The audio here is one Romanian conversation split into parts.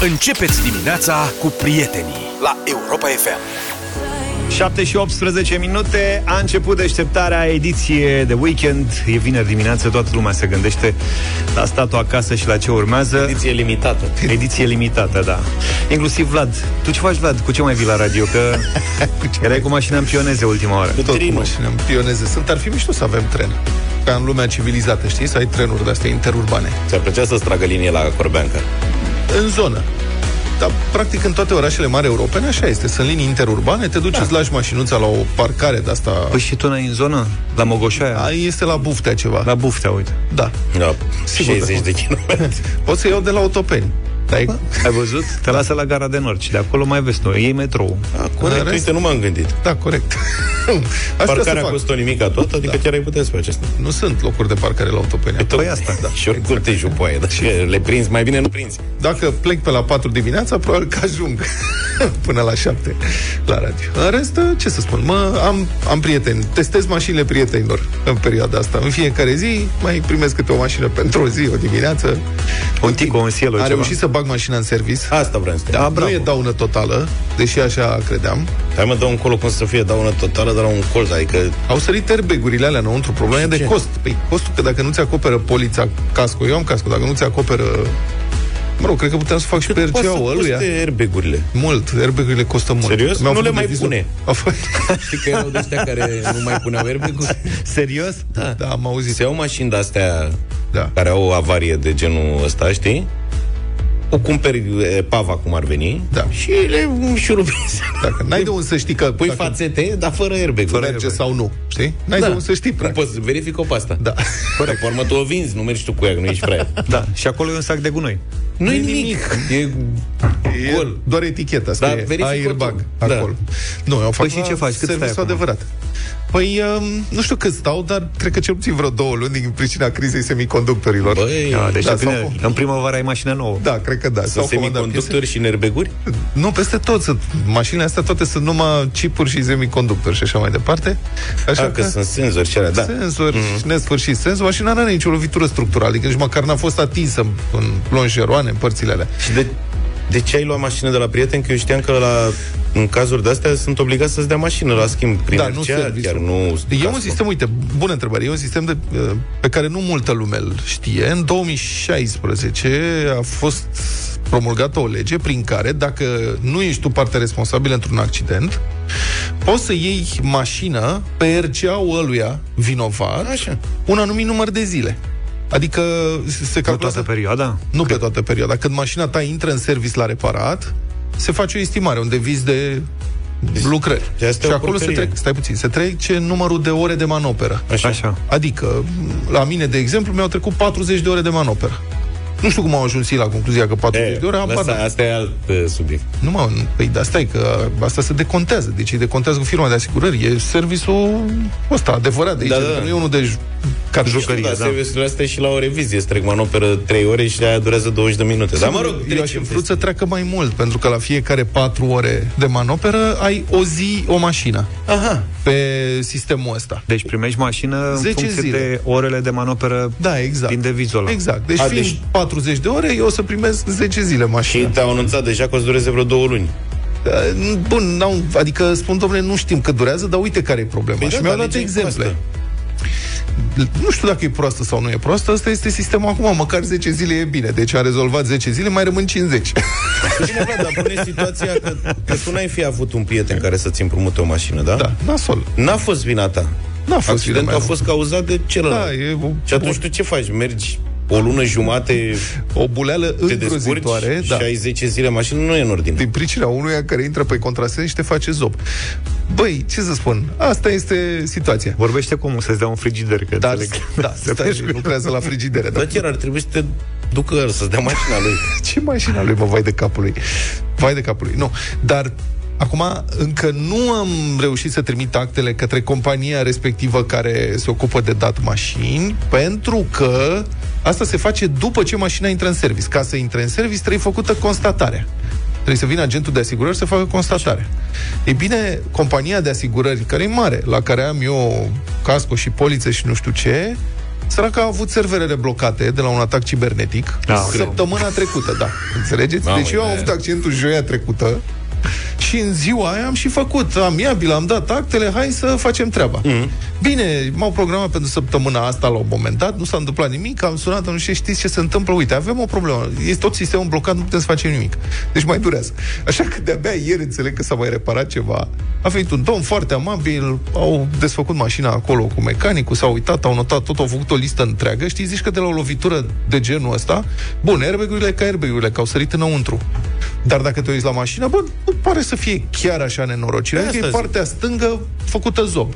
Începeți dimineața cu prietenii la Europa FM. 7 și 18 minute A început deșteptarea ediție de weekend E vineri dimineață, toată lumea se gândește La statul acasă și la ce urmează Ediție limitată. Ediție limitată, da Inclusiv Vlad Tu ce faci, Vlad? Cu ce mai vii la radio? Că erai cu mașina în pioneze ultima oară Cu Tot cu trinul. mașină în pioneze sunt. Ar fi mișto să avem tren. Ca în lumea civilizată, știi? Să ai trenuri de-astea interurbane. Ți-ar plăcea să-ți tragă linie la Corbeanca. În zonă. Dar, practic, în toate orașele mari europene, așa este. Sunt linii interurbane, te duci, da. îți lași mașinuța la o parcare de asta. Păi și tu n-ai în zonă? La Mogoșoaia? A, este la Buftea ceva. La Buftea, uite Da. Da, Sigur că 60 de kilometri. Poți să iau de la autopeni. Dar e- Ai văzut? Te lasă la gara de nord și de acolo mai vezi noi. Iei metrou. Ah, corect, În rest- uite, nu m-am gândit. Da, corect. Asta Parcarea se fac. costă o nimica tot, adică Da. chiar ai putea să faci asta. Nu sunt locuri de parcare la autopeni. Păi asta, da. Și oricum te jupoaie, dar le prinzi, mai bine nu prinzi. Dacă plec pe la 4 dimineața, probabil că ajung până la 7 la radio. În rest, ce să spun, mă, am, am prieteni, testez mașinile prietenilor în perioada asta. În fiecare zi mai primesc câte o mașină pentru o zi, o dimineață. Un tico, un cielo, A ceva. reușit să bag mașina în service. Asta vreau să te Da, da. nu e daună totală, deși așa credeam. Hai mă, dă un colo cum să fie daună totală, dar la un colț, adică Au sărit airbag-urile alea înăuntru. Problema e de ce? cost. Păi costul că dacă nu-ți acoperă polița casco, eu am casco, dacă nu-ți acoperă... Mă rog, cred că puteam să fac și pe poate să RCA-ul ăluia. coste airbag-urile. Mult, airbag-urile costă mult. Serios? Mi-au Nu le făcut mai devizor. pune. A fost... Știi că erau de ăștia care nu mai puneau airbag Serios? Da. Da, am auzit. Se iau mașini de-astea Da. care au o avarie de genul ăsta, știi? O cumperi e, pava cum ar veni Da. și le șurubezi. Dacă n-ai de unde să știi că Pui dacă fațete, dar fără airbag. merge airbag. sau nu, știi? N-ai Da. de unde să știi, Nu practic. poți, verific-o pe asta. Da. Corect. Pe urmă tu o vinzi, nu mergi tu cu ea, că nu ești fraier. Da, și acolo e un sac de gunoi. Nu e nimic. E E gol. doar eticheta, Da, scrie verifică airbag tu. Da. acolo. Nu, eu fac Păi și ce faci? Cât stai serviciul acum? adevărat. Păi, um, nu știu cât stau, dar cred că cel puțin vreo două luni din pricina crizei semiconductorilor. Băi, Da, deci da, da, bine, sau- în primăvară ai mașină nouă. Da, cred că da. sunt S-au comandat semiconductori și în airbag-uri? piese. Nu, peste tot. Sunt, mașinile astea toate sunt numai chipuri și semiconductori și așa mai departe. Așa Așa că sunt senzori și alea, da. Senzori, mm. nesfârșit senzor. Mașina nu are nicio lovitură structurală, adică nici măcar n-a fost atinsă în lonjeroane, în părțile alea. Și de, de ce ai luat mașină de la prieten? Că eu știam că la, în cazuri de astea sunt obligați să-ți dea mașină la schimb prin Da, nu RCA, serviciul. chiar nu E un casco. sistem, uite, bună întrebare, e un sistem de, pe care nu multă lume îl știe. În 2016 a fost promulgată o lege prin care, dacă nu ești tu parte responsabilă într-un accident, poți să iei mașină pe RCA-ul ăluia vinovat Așa. un anumit număr de zile. Adică se Pe calculează... toată perioada? Nu pe toată perioada. Când mașina ta intră în service la reparat, se face o estimare, un deviz de lucrări. Deci asta e și o acolo se porcărie. trec, stai puțin, se trece numărul de ore de manoperă. Așa. Așa. Adică, la mine, de exemplu, mi-au trecut 40 de ore de manoperă. Nu știu cum au ajuns ei la concluzia că 40 E, de ore, habar asta, n-am. asta e alt uh, subiect. Nu mă, păi da, stai că asta se decontează. Deci îi decontează cu firma de asigurări. E serviciul ăsta, adevărat de aici. Da, da. adică Nu e unul de j- ca Jucărie, jucărie. da, serviciile astea e și la o revizie. Îți trec manoperă 3 ore și aia durează 20 de minute. Dar mă rog, eu aș trecem fi vrut peste. să treacă mai mult, pentru că la fiecare 4 ore de manoperă ai o zi o mașină Aha. pe sistemul ăsta. Deci primești mașină în 10 funcție zile. de orele de manoperă Da, exact. din devizul ăla. Exact. Deci A, fiind deci- 40 de ore, eu o să primesc 10 zile Și mașină. te-au anunțat deja că o să dureze vreo două luni. Uh, Bun, n-au, adică spun, domnule, nu știm cât durează, dar uite care e problema. Păi și da, mi-au dar dat legea e exemple. proastă. Nu știu dacă e proastă sau nu e proastă, asta este sistemul acum, măcar 10 zile e bine. Deci am rezolvat 10 zile, mai rămân 50. Bine, Vlad, dar pune situația că, că tu n-ai fi avut un prieten care să-ți împrumute o mașină, da? da, nasol. N-a fost vina ta. N-a fost vina Accidentul mea, a nu. fost cauzat de celălalt. Da, e o, Și atunci tu ce faci? Mergi o lună jumate, o buleală te descurci îngrozitoare. și Da. ai 10 zile mașină, nu e în ordine. din pricina unuia care intră pe contrasens și te face zob. Băi, ce să spun? Asta este situația. Vorbește cu omul să-ți dea un frigider, că Dar, înțeleg. da, stai, lucrează la frigidere. Da. Dar chiar ar trebui să te ducă el, să-ți dea mașina lui. Ce mașina lui, mă, vai de capul lui. Vai de capul lui. Nu, dar Acum, încă nu am reușit să trimit actele către compania respectivă care se ocupă de dat mașini, pentru că asta se face după ce mașina intră în service. Ca să intre în service, trebuie făcută constatarea. Trebuie să vină agentul de asigurări să facă constatarea. Ei bine, compania de asigurări, care e mare, la care am eu casco și poliță și nu știu ce, Săraca a avut serverele blocate de la un atac cibernetic Ah, ok. săptămâna trecută, da. Înțelegeți? Mamă, deci eu am da. avut accidentul joia trecută și în ziua aia am și făcut amiabil, am dat actele, hai să facem treaba. Mm. Bine, m-au programat pentru săptămâna asta la un moment dat, nu s-a întâmplat nimic, am sunat, nu știu, știți ce se întâmplă, uite, avem o problemă, este tot sistemul blocat, nu putem să facem nimic. Deci mai durează. Așa că de-abia ieri înțeleg că s-a mai reparat ceva. A venit un domn foarte amabil, au desfăcut mașina acolo cu mecanicul, s-au uitat, au notat tot, au făcut o listă întreagă. Știți, zici că de la o lovitură de genul ăsta, bun, airbag-urile ca airbag-urile, că au sărit înăuntru. Dar dacă te uiți la mașină, bă, nu pare să fie chiar așa nenorocire. Pe Adică e asta zic. partea stângă făcută zob.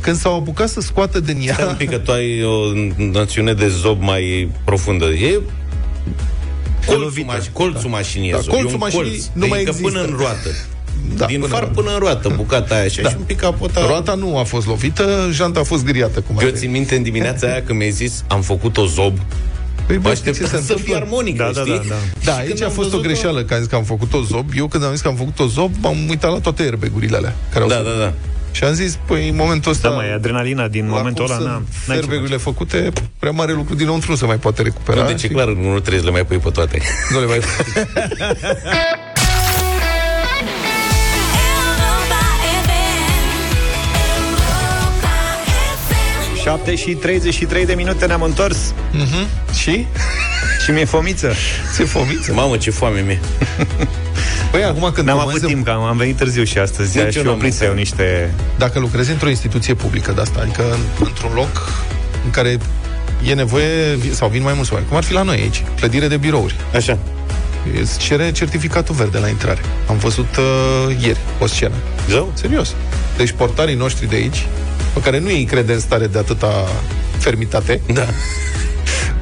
Când s-au apucat să scoată din ea... Stai un pic că tu ai o națiune de zob mai profundă. E colțul, lovită. maș- colțul mașinii e Da, zob. E colțul un mașinii colț. nu mai adică există. până în roată. Da, Din până far în până în roată, bucata aia așa Da. și un pic capota. Roata nu a fost lovită, janta a fost griată. Cum ar Eu veni. țin minte în dimineața aia când mi-ai zis am făcut o zob. Păi, Mă bă, știi ce așteptam se să fie întâmplă? armonică, Da, da, știi? da, da. Da, Și aici când a am fost o văzut-o- greșeală, că am zis că am făcut-o zob. Eu când am zis că am făcut-o zob, m-am uitat la toate airbag-urile alea. Care au Da, fost. da, da. Și am zis, păi, în momentul ăsta... Da, mai adrenalina din la momentul cum ăla, sunt n-am, n-ai ce airbag-urile făcute, prea mare lucru dinăuntru nu se mai poate recupera. Nu, deci e și clar, nu trebuie să le mai pui pe toate. Nu le mai... Europa 7 și 33 de minute ne-am întors și? și mi-e fomiță. Se fomiță. Mamă, ce foame mi-e. Păi, acum când N-am comandăm- avut timp, că am, am venit târziu și astăzi Nici și eu eu n-am oprit să iau niște... dacă lucrezi într-o instituție publică de asta, adică în, într-un loc în care e nevoie, sau vin mai mulți oameni, cum ar fi la noi aici, clădire de birouri, Așa. îți cere certificatul verde la intrare. Am văzut uh, ieri o scenă. Zău? Serios. Deci portarii noștri de aici, pe care nu îi crede în stare de atâta fermitate, Da.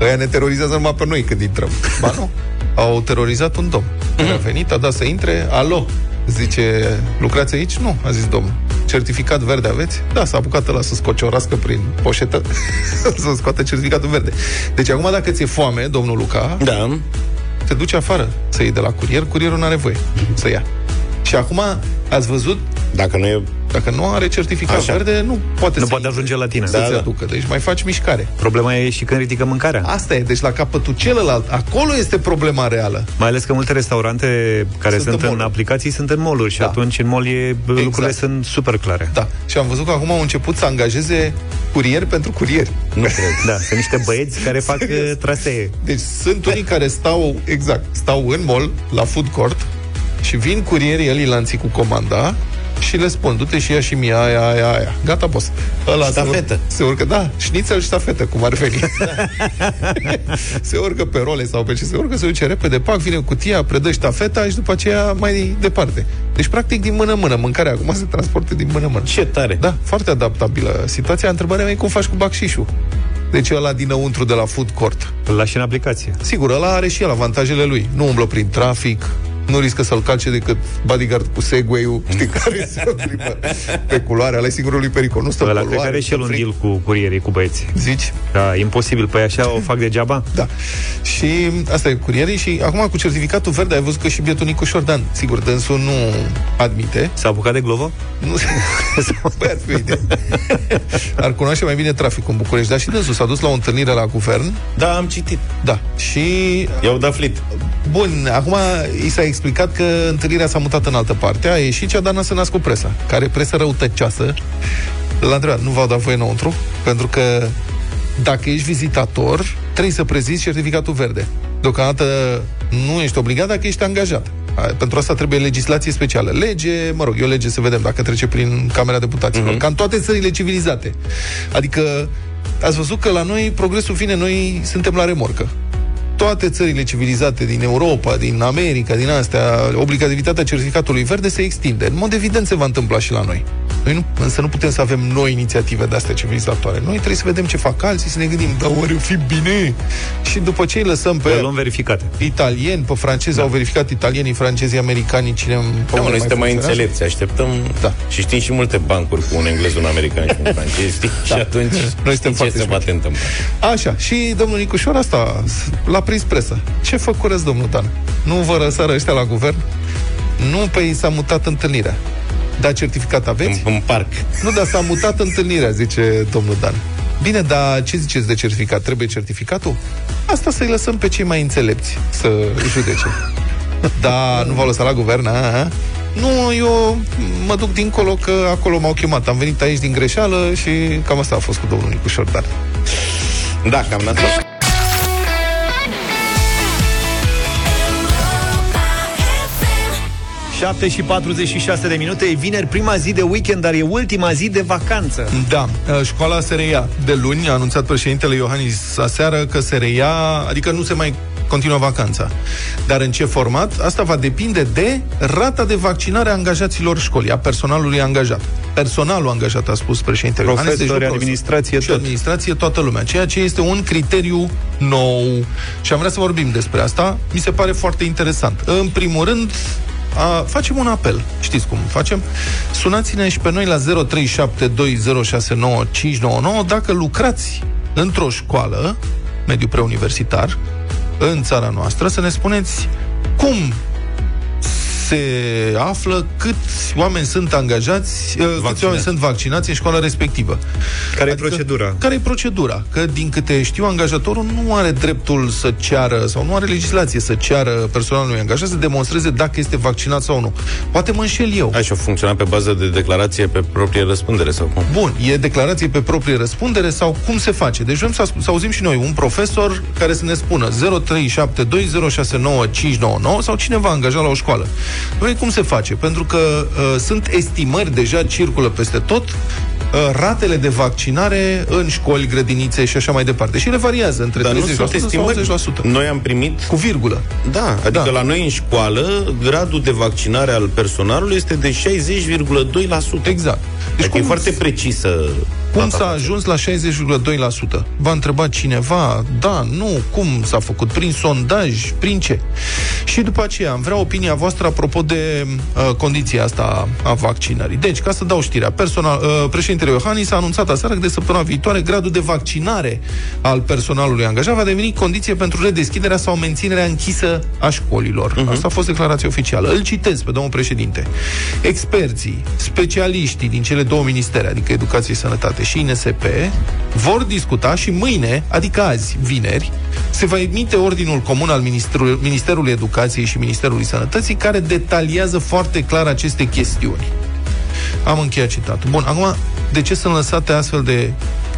ăia ne terorizează numai pe noi când intrăm. Ba nu. Au terorizat un domn. Care a venit, a dat să intre, alo, zice, lucrați aici? Nu, a zis domnul. Certificat verde aveți? Da, s-a apucat ăla să scociorască prin poșetă să scoată certificatul verde. Deci acum dacă ți-e foame, domnul Luca, Da. te duci afară să iei de la curier, curierul nu are voie să ia. Și acum ați văzut, Dacă nu e... dacă nu are certificat Așa. verde, nu poate Nu să poate ajunge la tine. să-ți Da, da. aducă. Deci mai faci mișcare. Problema e și când ridică mâncarea. Asta e, deci la capătul celălalt, acolo este problema reală. Mai ales că multe restaurante care Sunt sunt, în în, mall-uri. aplicații sunt în mall și Da. atunci în mall e, lucrurile sunt super clare. Da. Și am văzut că acum au început să angajeze curieri pentru curieri. Nu cred. Da, sunt niște băieți care fac uh, trasee. Deci sunt unii care stau, exact, stau în mall, la food court, și vin curierii el lanții cu comanda și le spun, du-te și ia și mie aia, aia, aia. Gata, boss. Ăla se Ștafetă. urcă, se urcă, da, șnițel ștafetă, cum ar veni. se urcă pe role sau pe ce se urcă, se duce repede, pac, vine cutia, predă ștafeta și după aceea mai departe. Deci, practic, din mână-mână. Mâncarea acum se transportă din mână-mână. Ce tare. Da, foarte adaptabilă situația. Întrebarea mea e cum faci cu bacșișul. Deci ăla dinăuntru de la food court. Îl lași în aplicație. Sigur, ăla are și el avantajele lui. Nu umblă prin trafic, nu riscă să-l calce decât bodyguard cu Segway-ul, știi, care se plimbă pe culoare, ale singurului pericol. Nu stă Ăla poluare, cred că are nu și el stă un frig. deal cu curierii, cu băieții. Zici? Da, imposibil. Păi așa o fac degeaba? Da. Și asta e curierii și acum cu certificatul verde ai văzut că și bietul Nicu Șordan, sigur, dânsul nu admite. S-a apucat de glovo? Nu Băi, ar fi o idee. Ar cunoaște mai bine traficul în București, dar și dânsul s-a dus la o întâlnire la guvern. Da, am citit. Da. Și I-au dat flit. Bun, acum i s-a explicat că întâlnirea s-a mutat în altă parte, a ieșit și a dat nasă nas cu presa, care presă răutăcioasă. L-a întrebat, nu v-au dat voie înăuntru? Pentru că dacă ești vizitator, trebuie să prezinți certificatul verde. Deocamdată nu ești obligat dacă ești angajat. A, Pentru asta trebuie legislație specială. Lege, mă rog, e o lege să vedem dacă trece prin Camera Deputaților. Mm-hmm. Ca în toate țările civilizate. Adică, ați văzut că la noi progresul vine, noi suntem la remorcă toate țările civilizate din Europa, din America, din astea, obligativitatea certificatului verde se extinde. În mod evident se va întâmpla și la noi. Noi nu, însă nu putem să avem noi inițiative de astea civilizatoare. Noi trebuie să vedem ce fac alții, să ne gândim, da, oare fi bine? Și după ce îi lăsăm pe Le luăm verificate. italieni, pe francezi, da. au verificat italienii, francezii, americanii, cine în Da, mă, noi suntem mai funcționează. înțelepți, așteptăm Da. și știm și multe bancuri cu un englez, un american și un francez, știi? Și atunci Noi suntem știi foarte ce se poate întâmpla. Așa, și domnul Nicușor asta l-a prins presă. Ce făcureți, domnul Dan? Nu vă răsară ăștia la guvern? Nu, pe ei s-a mutat întâlnirea. Da, certificat aveți? În, în parc. Nu, dar s-a mutat întâlnirea, zice domnul Dan. Bine, dar ce ziceți de certificat? Trebuie certificatul? Asta să-i lăsăm pe cei mai înțelepți să judece. Da, nu v-au lăsat la guvern, a? a? Nu, eu mă duc dincolo că acolo m-au chemat. Am venit aici din greșeală și cam asta a fost cu domnul Nicu Șordan. Da, cam asta. 7 și 46 de minute, e vineri, prima zi de weekend, dar e ultima zi de vacanță. Da, uh, școala se reia de luni, a anunțat președintele Iohannis aseară că se reia, adică nu se mai continuă vacanța. Dar în ce format? Asta va depinde de rata de vaccinare a angajaților școlii, a personalului angajat. Personalul angajat, a spus președintele Iohannis. deci nu Profesori, profesori. administrație, și tot. administrație, toată lumea. Ceea ce este un criteriu nou. Și am vrea să vorbim despre asta. Mi se pare foarte interesant. În primul rând, a, facem un apel. Știți cum facem? Sunați-ne și pe noi la 0372069599 dacă lucrați într-o școală, mediu preuniversitar, în țara noastră, să ne spuneți cum se află câți oameni sunt angajați, uh, câți oameni sunt vaccinați în școala respectivă. Care e procedura? Care e procedura? Că, din câte știu, angajatorul nu are dreptul să ceară, sau nu are legislație să ceară personalului angajat să demonstreze dacă este vaccinat sau nu. Poate mă înșel eu. Așa a funcționat pe bază de declarație pe proprie răspundere sau cum? Bun, e declarație pe proprie răspundere sau cum se face? Deci vrem să, ascult, să auzim și noi un profesor care să ne spună 0372069599 sau cineva angajat la o școală. Noi cum se face? Pentru că uh, sunt estimări, deja circulă peste tot, uh, ratele de vaccinare în școli, grădinițe și așa mai departe. Și ele variază între Dar nu 30% sunt estimări. sau 80%. Noi am primit Cu virgulă. Da, adică Da. da. la noi în școală, gradul de vaccinare al personalului este de 60,2%. Exact. Deci adică e foarte precisă. Cum data s-a asta. ajuns la 60,2%? V-a întrebat cineva, da, nu, cum s-a făcut? Prin sondaj? Prin ce? Și după aceea am vrea opinia voastră apropo de uh, condiția asta a vaccinării. Deci, ca să dau știrea, personal, uh, președintele Iohannis a anunțat aseară că de săptămâna viitoare gradul de vaccinare al personalului angajat va deveni condiție pentru redeschiderea sau menținerea închisă a școlilor. Uh-huh. Asta a fost declarația oficială. Îl citez pe domnul președinte. Experții, specialiștii din cele două ministere, adică Educație și Sănătate și INSP, vor discuta și mâine, adică azi, vineri, se va emite ordinul comun al Ministerului, Ministerului Educației și Ministerului Sănătății care detaliază foarte clar aceste chestiuni. Am încheiat citatul. Bun, acum, de ce sunt lăsate astfel de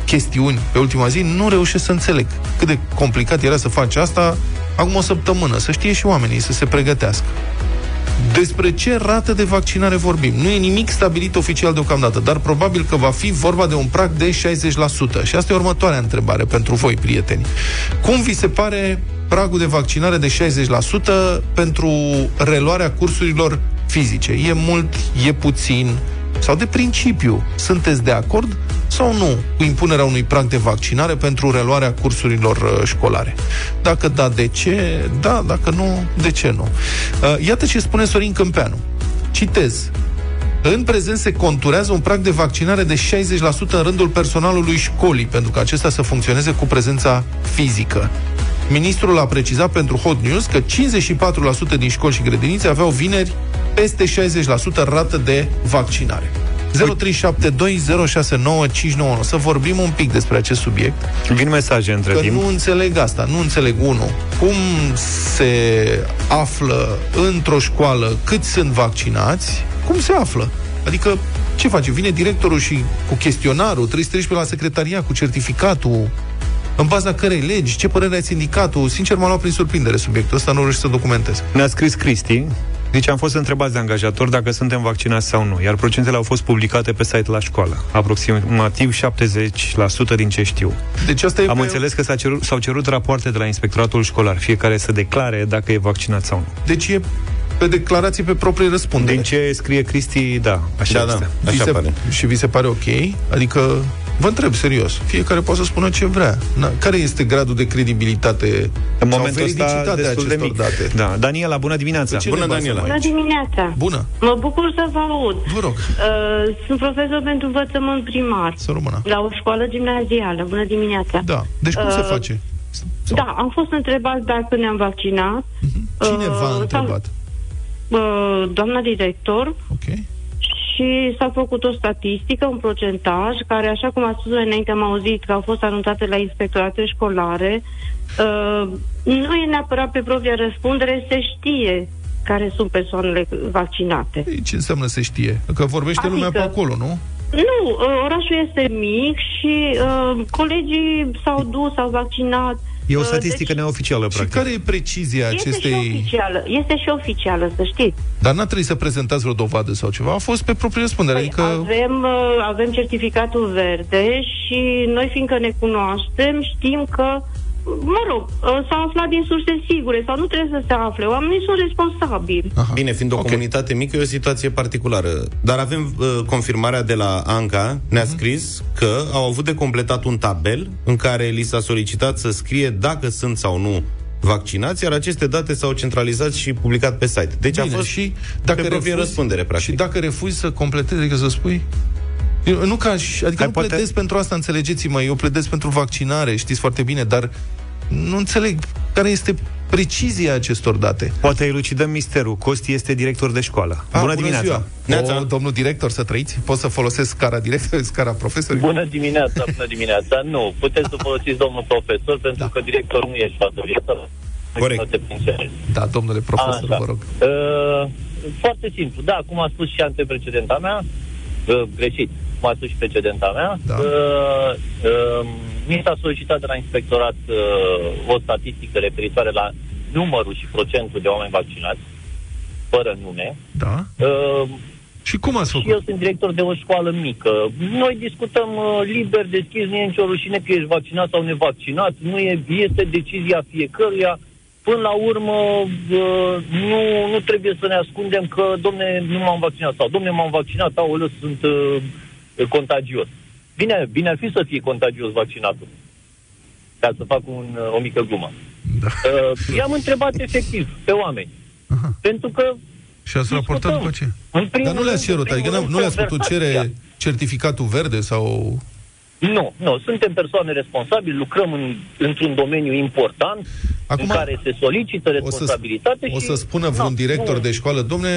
chestiuni pe ultima zi? Nu reușesc să înțeleg cât de complicat era să faci asta acum o săptămână, să știe și oamenii, să se pregătească. Despre ce rată de vaccinare vorbim? Nu e nimic stabilit oficial deocamdată, dar probabil că va fi vorba de un prag de 60%. Și asta e următoarea întrebare pentru voi, prieteni. Cum vi se pare pragul de vaccinare de 60% pentru reluarea cursurilor fizice? E mult? E puțin? Sau de principiu, sunteți de acord sau nu cu impunerea unui prag de vaccinare pentru reluarea cursurilor uh, școlare? Dacă da, de ce? Da, dacă nu, de ce nu? Uh, Iată ce spune Sorin Câmpeanu. Citez. În prezent se conturează un prag de vaccinare de 60% în rândul personalului școlii, pentru că acesta să funcționeze cu prezența fizică. Ministrul a precizat pentru Hot News că 54% din școli și grădinițe aveau vineri peste 60% rată de vaccinare. 0372069599 Să vorbim un pic despre acest subiect Vin mesaje între Că timp. nu înțeleg asta, nu înțeleg, unu, cum se află într-o școală cât sunt vaccinați, cum se află? Adică, ce face? Vine directorul și cu chestionarul, trebuie să treci pe la secretaria cu certificatul, în baza cărei legi, ce părere ai sindicatul? Sincer, m-a luat prin surprindere subiectul ăsta, nu reușesc să documentez. Ne-a scris Cristi. Deci am fost întrebați de angajator dacă suntem vaccinați sau nu, iar procentele au fost publicate pe site la școală. Aproximativ 70% din ce știu. Deci asta e Am pe- înțeles că s-a cerut, s-au cerut rapoarte de la inspectoratul școlar, fiecare să declare dacă e vaccinat sau nu. Deci e pe declarație pe proprie răspundere. Din ce scrie Cristi, da, așa Da, da. este. Vi Așa se, pare. Și vi se pare ok? Adică, vă întreb serios, fiecare poate să spună ce vrea. Na, care este gradul de credibilitate În sau momentul ăsta veridicitate a destul de acestor mic. date? Da. Daniela, bună dimineața! Ce Bună, ne bazăm Daniela. aici? Bună dimineața! Bună, Mă bucur să vă aud. vă rog, Uh, sunt profesor pentru învățământ primar să rămână. la o școală gimnazială. Bună dimineața! Da, deci cum se Uh, face? Sau- Da, am fost întrebat dacă ne-am vaccinat. Cine uh, v-a sau- întrebat? Uh, doamna director Ok. Și s-a făcut o statistică, un procentaj, care, așa cum a spus mai înainte, am auzit că au fost anunțate la inspectorate școlare. Uh, nu e neapărat pe propria răspundere, se știe care sunt persoanele vaccinate. Ei, Ce înseamnă să știe? Că vorbește Adică- lumea pe acolo, nu? Nu, uh, orașul este mic și uh, colegii s-au dus, s-au vaccinat. E o Uh, statistică deci neoficială, Și practic. care e precizia este și acestei... oficială, este și oficială, să știți. Dar n-a trebuit să prezentați vreo dovadă sau ceva, a fost pe proprie răspundere. Păi Adică... avem, uh, avem certificatul verde și noi, fiindcă ne cunoaștem, știm că, mă rog, uh, s-a aflat din surse sigure sau nu trebuie să se afle. Oamenii sunt responsabili. Aha. Bine, fiind o Ok. comunitate mică, e o situație particulară. Dar avem uh, confirmarea de la Anca, ne-a Mhm. scris că au avut de completat un tabel în care li s-a solicitat să scrie dacă sunt sau nu vaccinați, iar aceste date s-au centralizat și publicat pe site. Deci Bine, a fost și dacă pe proprie refuzi- răspundere, practic. Și dacă refuzi să completezi, adică să spui... Eu, nu ca, și- adică Hai, nu poate- pledez pentru asta, înțelegeți-mă, eu pledez pentru vaccinare, știți foarte bine, dar nu înțeleg care este precizia acestor date. Poate elucidăm misterul. Costi este director de școală. Ah, bună dimineața! Ziua. Neața. O, domnul director, să trăiți? Pot să folosesc scara director, scara profesor? Bună dimineața, bună dimineața. Nu, puteți să folosiți domnul profesor, pentru Da. că director nu e șpatorită. Corect. Nu te prinse. Da, domnule profesor, Așa. vă rog. Uh, foarte simplu. Da, cum a spus și anteprecedenta mea, uh, greșit, cum a spus și precedenta mea, Da. uh, uh, mi s-a solicitat de la inspectorat uh, o statistică referitoare la numărul și procentul de oameni vaccinați, fără nume. Da? Uh, Și cum ați și eu făcut? sunt director de o școală mică. Noi discutăm uh, liber, deschis, nu e nicio rușine că ești vaccinat sau nevaccinat. Nu e, este decizia fiecăruia. Până la urmă, uh, nu, nu trebuie să ne ascundem că, domne, nu m-am vaccinat sau, domne, m-am vaccinat, aoleu, sunt uh, contagios. Bine, bine ar fi să fie contagios vaccinatul. Ca să fac un, uh, o mică glumă. Da. Uh, i-am întrebat efectiv pe oameni. Aha. Pentru că Și ați raportat discutăm. după ce? În primul Dar nu le-ați rând, în cerut, adică primul nu, rând, nu le-ați putut cere conversația. certificatul verde sau... Nu, nu, suntem persoane responsabile, lucrăm în, într-un domeniu important Acum, în care se solicită O să, responsabilitate o și... să spună Nu, vreun director nu. de școală, domne,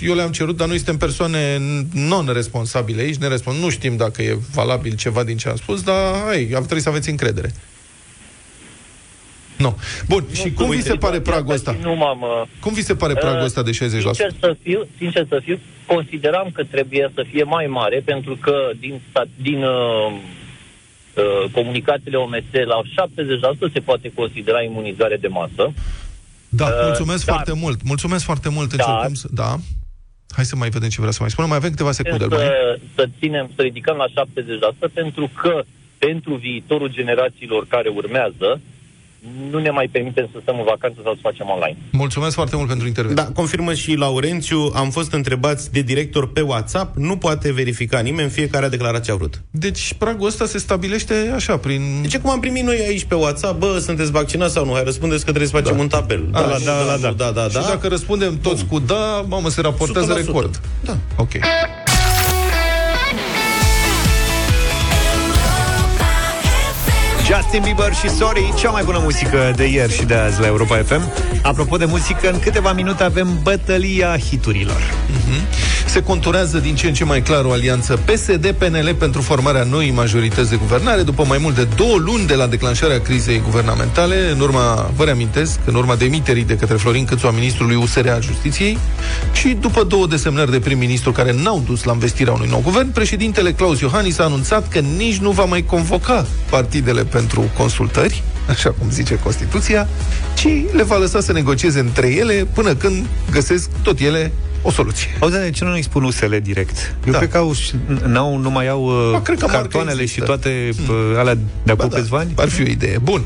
eu le-am cerut, dar noi suntem persoane non-responsabile aici, nerespons- nu știm dacă e valabil ceva din ce am spus, dar hai, ar trebui să aveți încredere. Nu. Bun, Nu și sunt cum vi în se pare situația pragul asta ăsta? și Nu m-am... uh, Cum vi se pare pragul ăsta de 60%? Sincer să fiu, sincer să fiu, consideram că trebuie să fie mai mare, pentru că din, sta- din uh, uh, comunicațiile OMS la 70% se poate considera imunizare de masă. Da, Uh, mulțumesc dar- foarte mult. Mulțumesc foarte mult. Dar- Încercăm să... Da. Hai să mai vedem ce vrea să mai spunem. Mai avem câteva secunde. să, Mai... să ținem, să ridicăm la 70%, pentru că pentru viitorul generațiilor care urmează, nu ne mai permitem să stăm în vacanță sau să facem online. Mulțumesc foarte mult pentru intervenție. Da, confirmă și Laurențiu, am fost întrebați de director pe WhatsApp, nu poate verifica nimeni, fiecare a declarat ce a vrut. Deci pragul ăsta se stabilește așa, prin... Deci cum am primit noi aici pe WhatsApp, bă, sunteți vaccinați sau nu? Hai răspundeți că trebuie să facem Da. un tabel. A, Da, și- da, da, da, da, da, da. Și dacă răspundem toți cu da, mamă, se raportează 100%. record. Da. Ok. Justin Bieber și Sorry, cea mai bună muzică de ieri și de azi la Europa FM. Apropo de muzică, în câteva minute avem bătălia hiturilor. Se conturează din ce în ce mai clar o alianță PSD-PNL pentru formarea noii majorități de guvernare după mai mult de două luni de la declanșarea crizei guvernamentale, în urma, vă reamintesc, în urma demiterii de către Florin Câțu a ministrului USR al Justiției și după două desemnări de prim-ministru care n-au dus la investirea unui nou guvern, președintele Claus Iohannis a anunțat că nici nu va mai convoca partidele pentru consultări, așa cum zice Constituția, ci le va lăsa să negocieze între ele până când găsesc tot ele o soluție. Auzi, de ce nu îi spun USL direct? Eu Da. cred că au, n-au, nu mai au uh, Ba, cred că marca cartoanele și există. toate uh, alea de acum Ba câțiva ani? Ar fi o idee. Bun.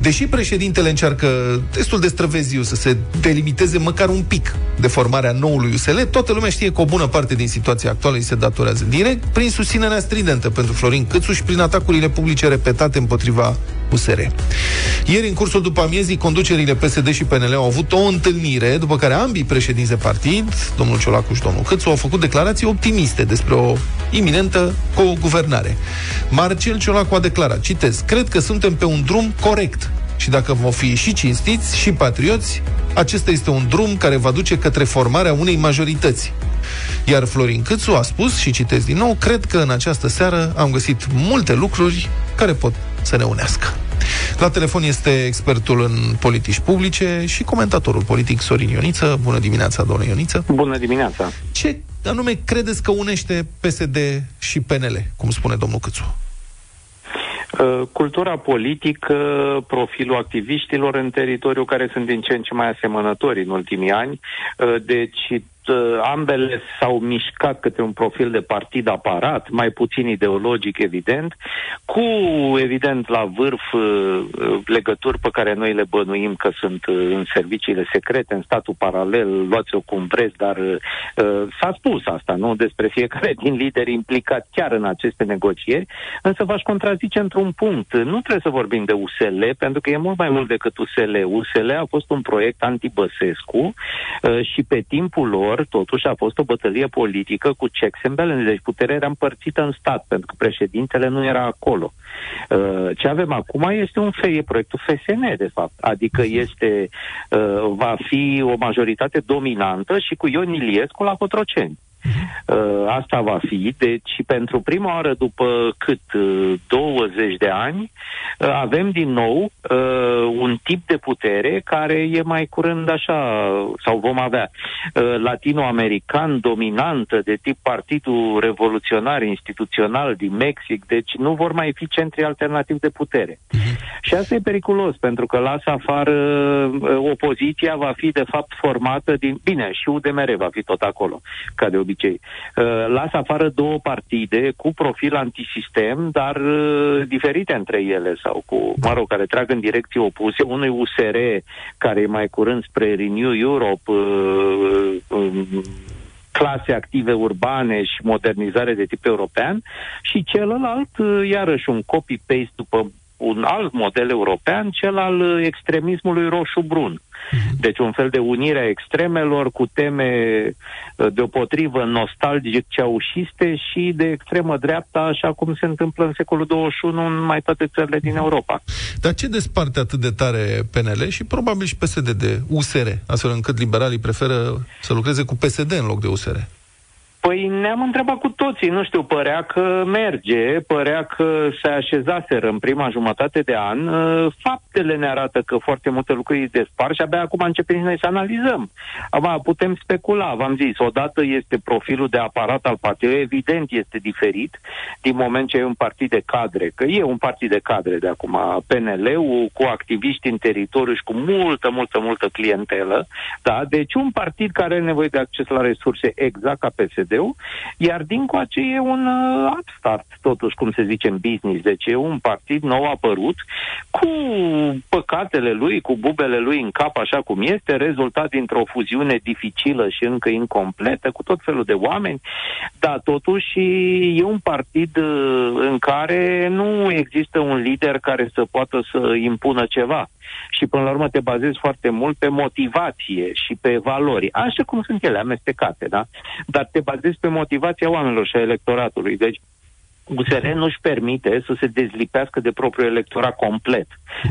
Deși președintele încearcă destul de străveziu să se delimiteze măcar un pic de formarea noului USL, toată lumea știe că o bună parte din situația actuală îi se datorează direct prin susținerea stridentă pentru Florin Câțuș și prin atacurile publice repetate împotriva USR. Ieri, în cursul după amiezii, conducerile PSD și PNL au avut o întâlnire, după care ambii președinți de partid, domnul Ciolacu și domnul Câțu, au făcut declarații optimiste despre o iminentă co-guvernare. Marcel Ciolacu a declarat, citez, cred că suntem pe un drum corect și dacă vom fi și cinstiți și patrioți, acesta este un drum care va duce către formarea unei majorități. Iar Florin Câțu a spus, și citesc din nou, cred că în această seară am găsit multe lucruri care pot să ne unească. La telefon este expertul în politici publice și comentatorul politic Sorin Ioniță. Bună dimineața, domnule Ioniță. Bună dimineața! Ce anume credeți că unește PSD și PNL, cum spune domnul Câțu? Uh, Cultura politică, profilul activiștilor în teritoriu care sunt din ce în ce mai asemănători în ultimii ani. Uh, Deci uh, ambele s-au mișcat către un profil de partid aparat, mai puțin ideologic, evident, cu, evident, la vârf uh, legături pe care noi le bănuim că sunt uh, în serviciile secrete, în statul paralel, luați-o cum vreți, dar uh, s-a spus asta, nu? Despre fiecare din lideri implicați chiar în aceste negocieri, însă v-aș contrazice într-un punct. Nu trebuie să vorbim de USL, pentru că e mult mai mult decât USL. USL a fost un proiect anti-Băsescu uh, și pe timpul lor, totuși, a fost o bătălie politică cu checks and balances, deci puterea era împărțită în stat, pentru că președintele nu era acolo. Uh, Ce avem acum este un fe, e proiectul FSN, de fapt, adică este, uh, va fi o majoritate dominantă și cu Ion Iliescu la Cotroceni. Uh, asta va fi. Deci, pentru prima oară după cât? Uh, 20 de ani, uh, avem din nou uh, un tip de putere care e mai curând așa, sau vom avea, uh, latinoamerican dominantă de tip Partidul Revoluționar Instituțional din Mexic, deci nu vor mai fi centri alternativi de putere. Și asta e periculos, pentru că lasă afară uh, opoziția va fi de fapt formată din... Bine, și UDMR va fi tot acolo, ca de obicei. Uh, Lasă afară două partide cu profil antisistem, dar uh, diferite între ele sau cu, mă rog, care trag în direcții opuse. Unul e USR, care e mai curând spre Renew Europe, uh, um, clase active urbane și modernizare de tip european și celălalt, uh, iarăși un copy-paste după un alt model european, cel al uh, extremismului roșu-brun. Deci un fel de unire a extremelor cu teme uh, deopotrivă nostalgic ceaușiste și de extremă dreapta, așa cum se întâmplă în secolul 21 în mai toate țările din Europa. Dar ce desparte atât de tare PNL și probabil și PSD de USR, astfel încât liberalii preferă să lucreze cu PSD în loc de USR? Păi ne-am întrebat cu toții, nu știu, părea că merge, părea că se așezaseră în prima jumătate de an. Uh, Faptele ne arată că foarte multe lucruri îi despar și abia acum începem și noi să analizăm. Acum putem specula, v-am zis, odată este profilul de aparat al partidului, evident este diferit din moment ce e un partid de cadre, că e un partid de cadre de acum, PNL-ul cu activiști în teritoriu și cu multă, multă, multă clientelă, da? Deci un partid care are nevoie de acces la resurse exact ca PSD PSD-ul, iar din coace e un uh, upstart, totuși, cum se zice în business. Deci e un partid nou apărut, cu păcatele lui, cu bubele lui în cap, așa cum este, rezultat dintr-o fuziune dificilă și încă incompletă, cu tot felul de oameni, dar totuși e un partid uh, în care nu există un lider care să poată să impună ceva și până la urmă te bazezi foarte mult pe motivație și pe valori, așa cum sunt ele amestecate, da? Dar te bazezi pe motivația oamenilor și a electoratului. Deci USR nu-și permite să se dezlipească de propriul electorat complet.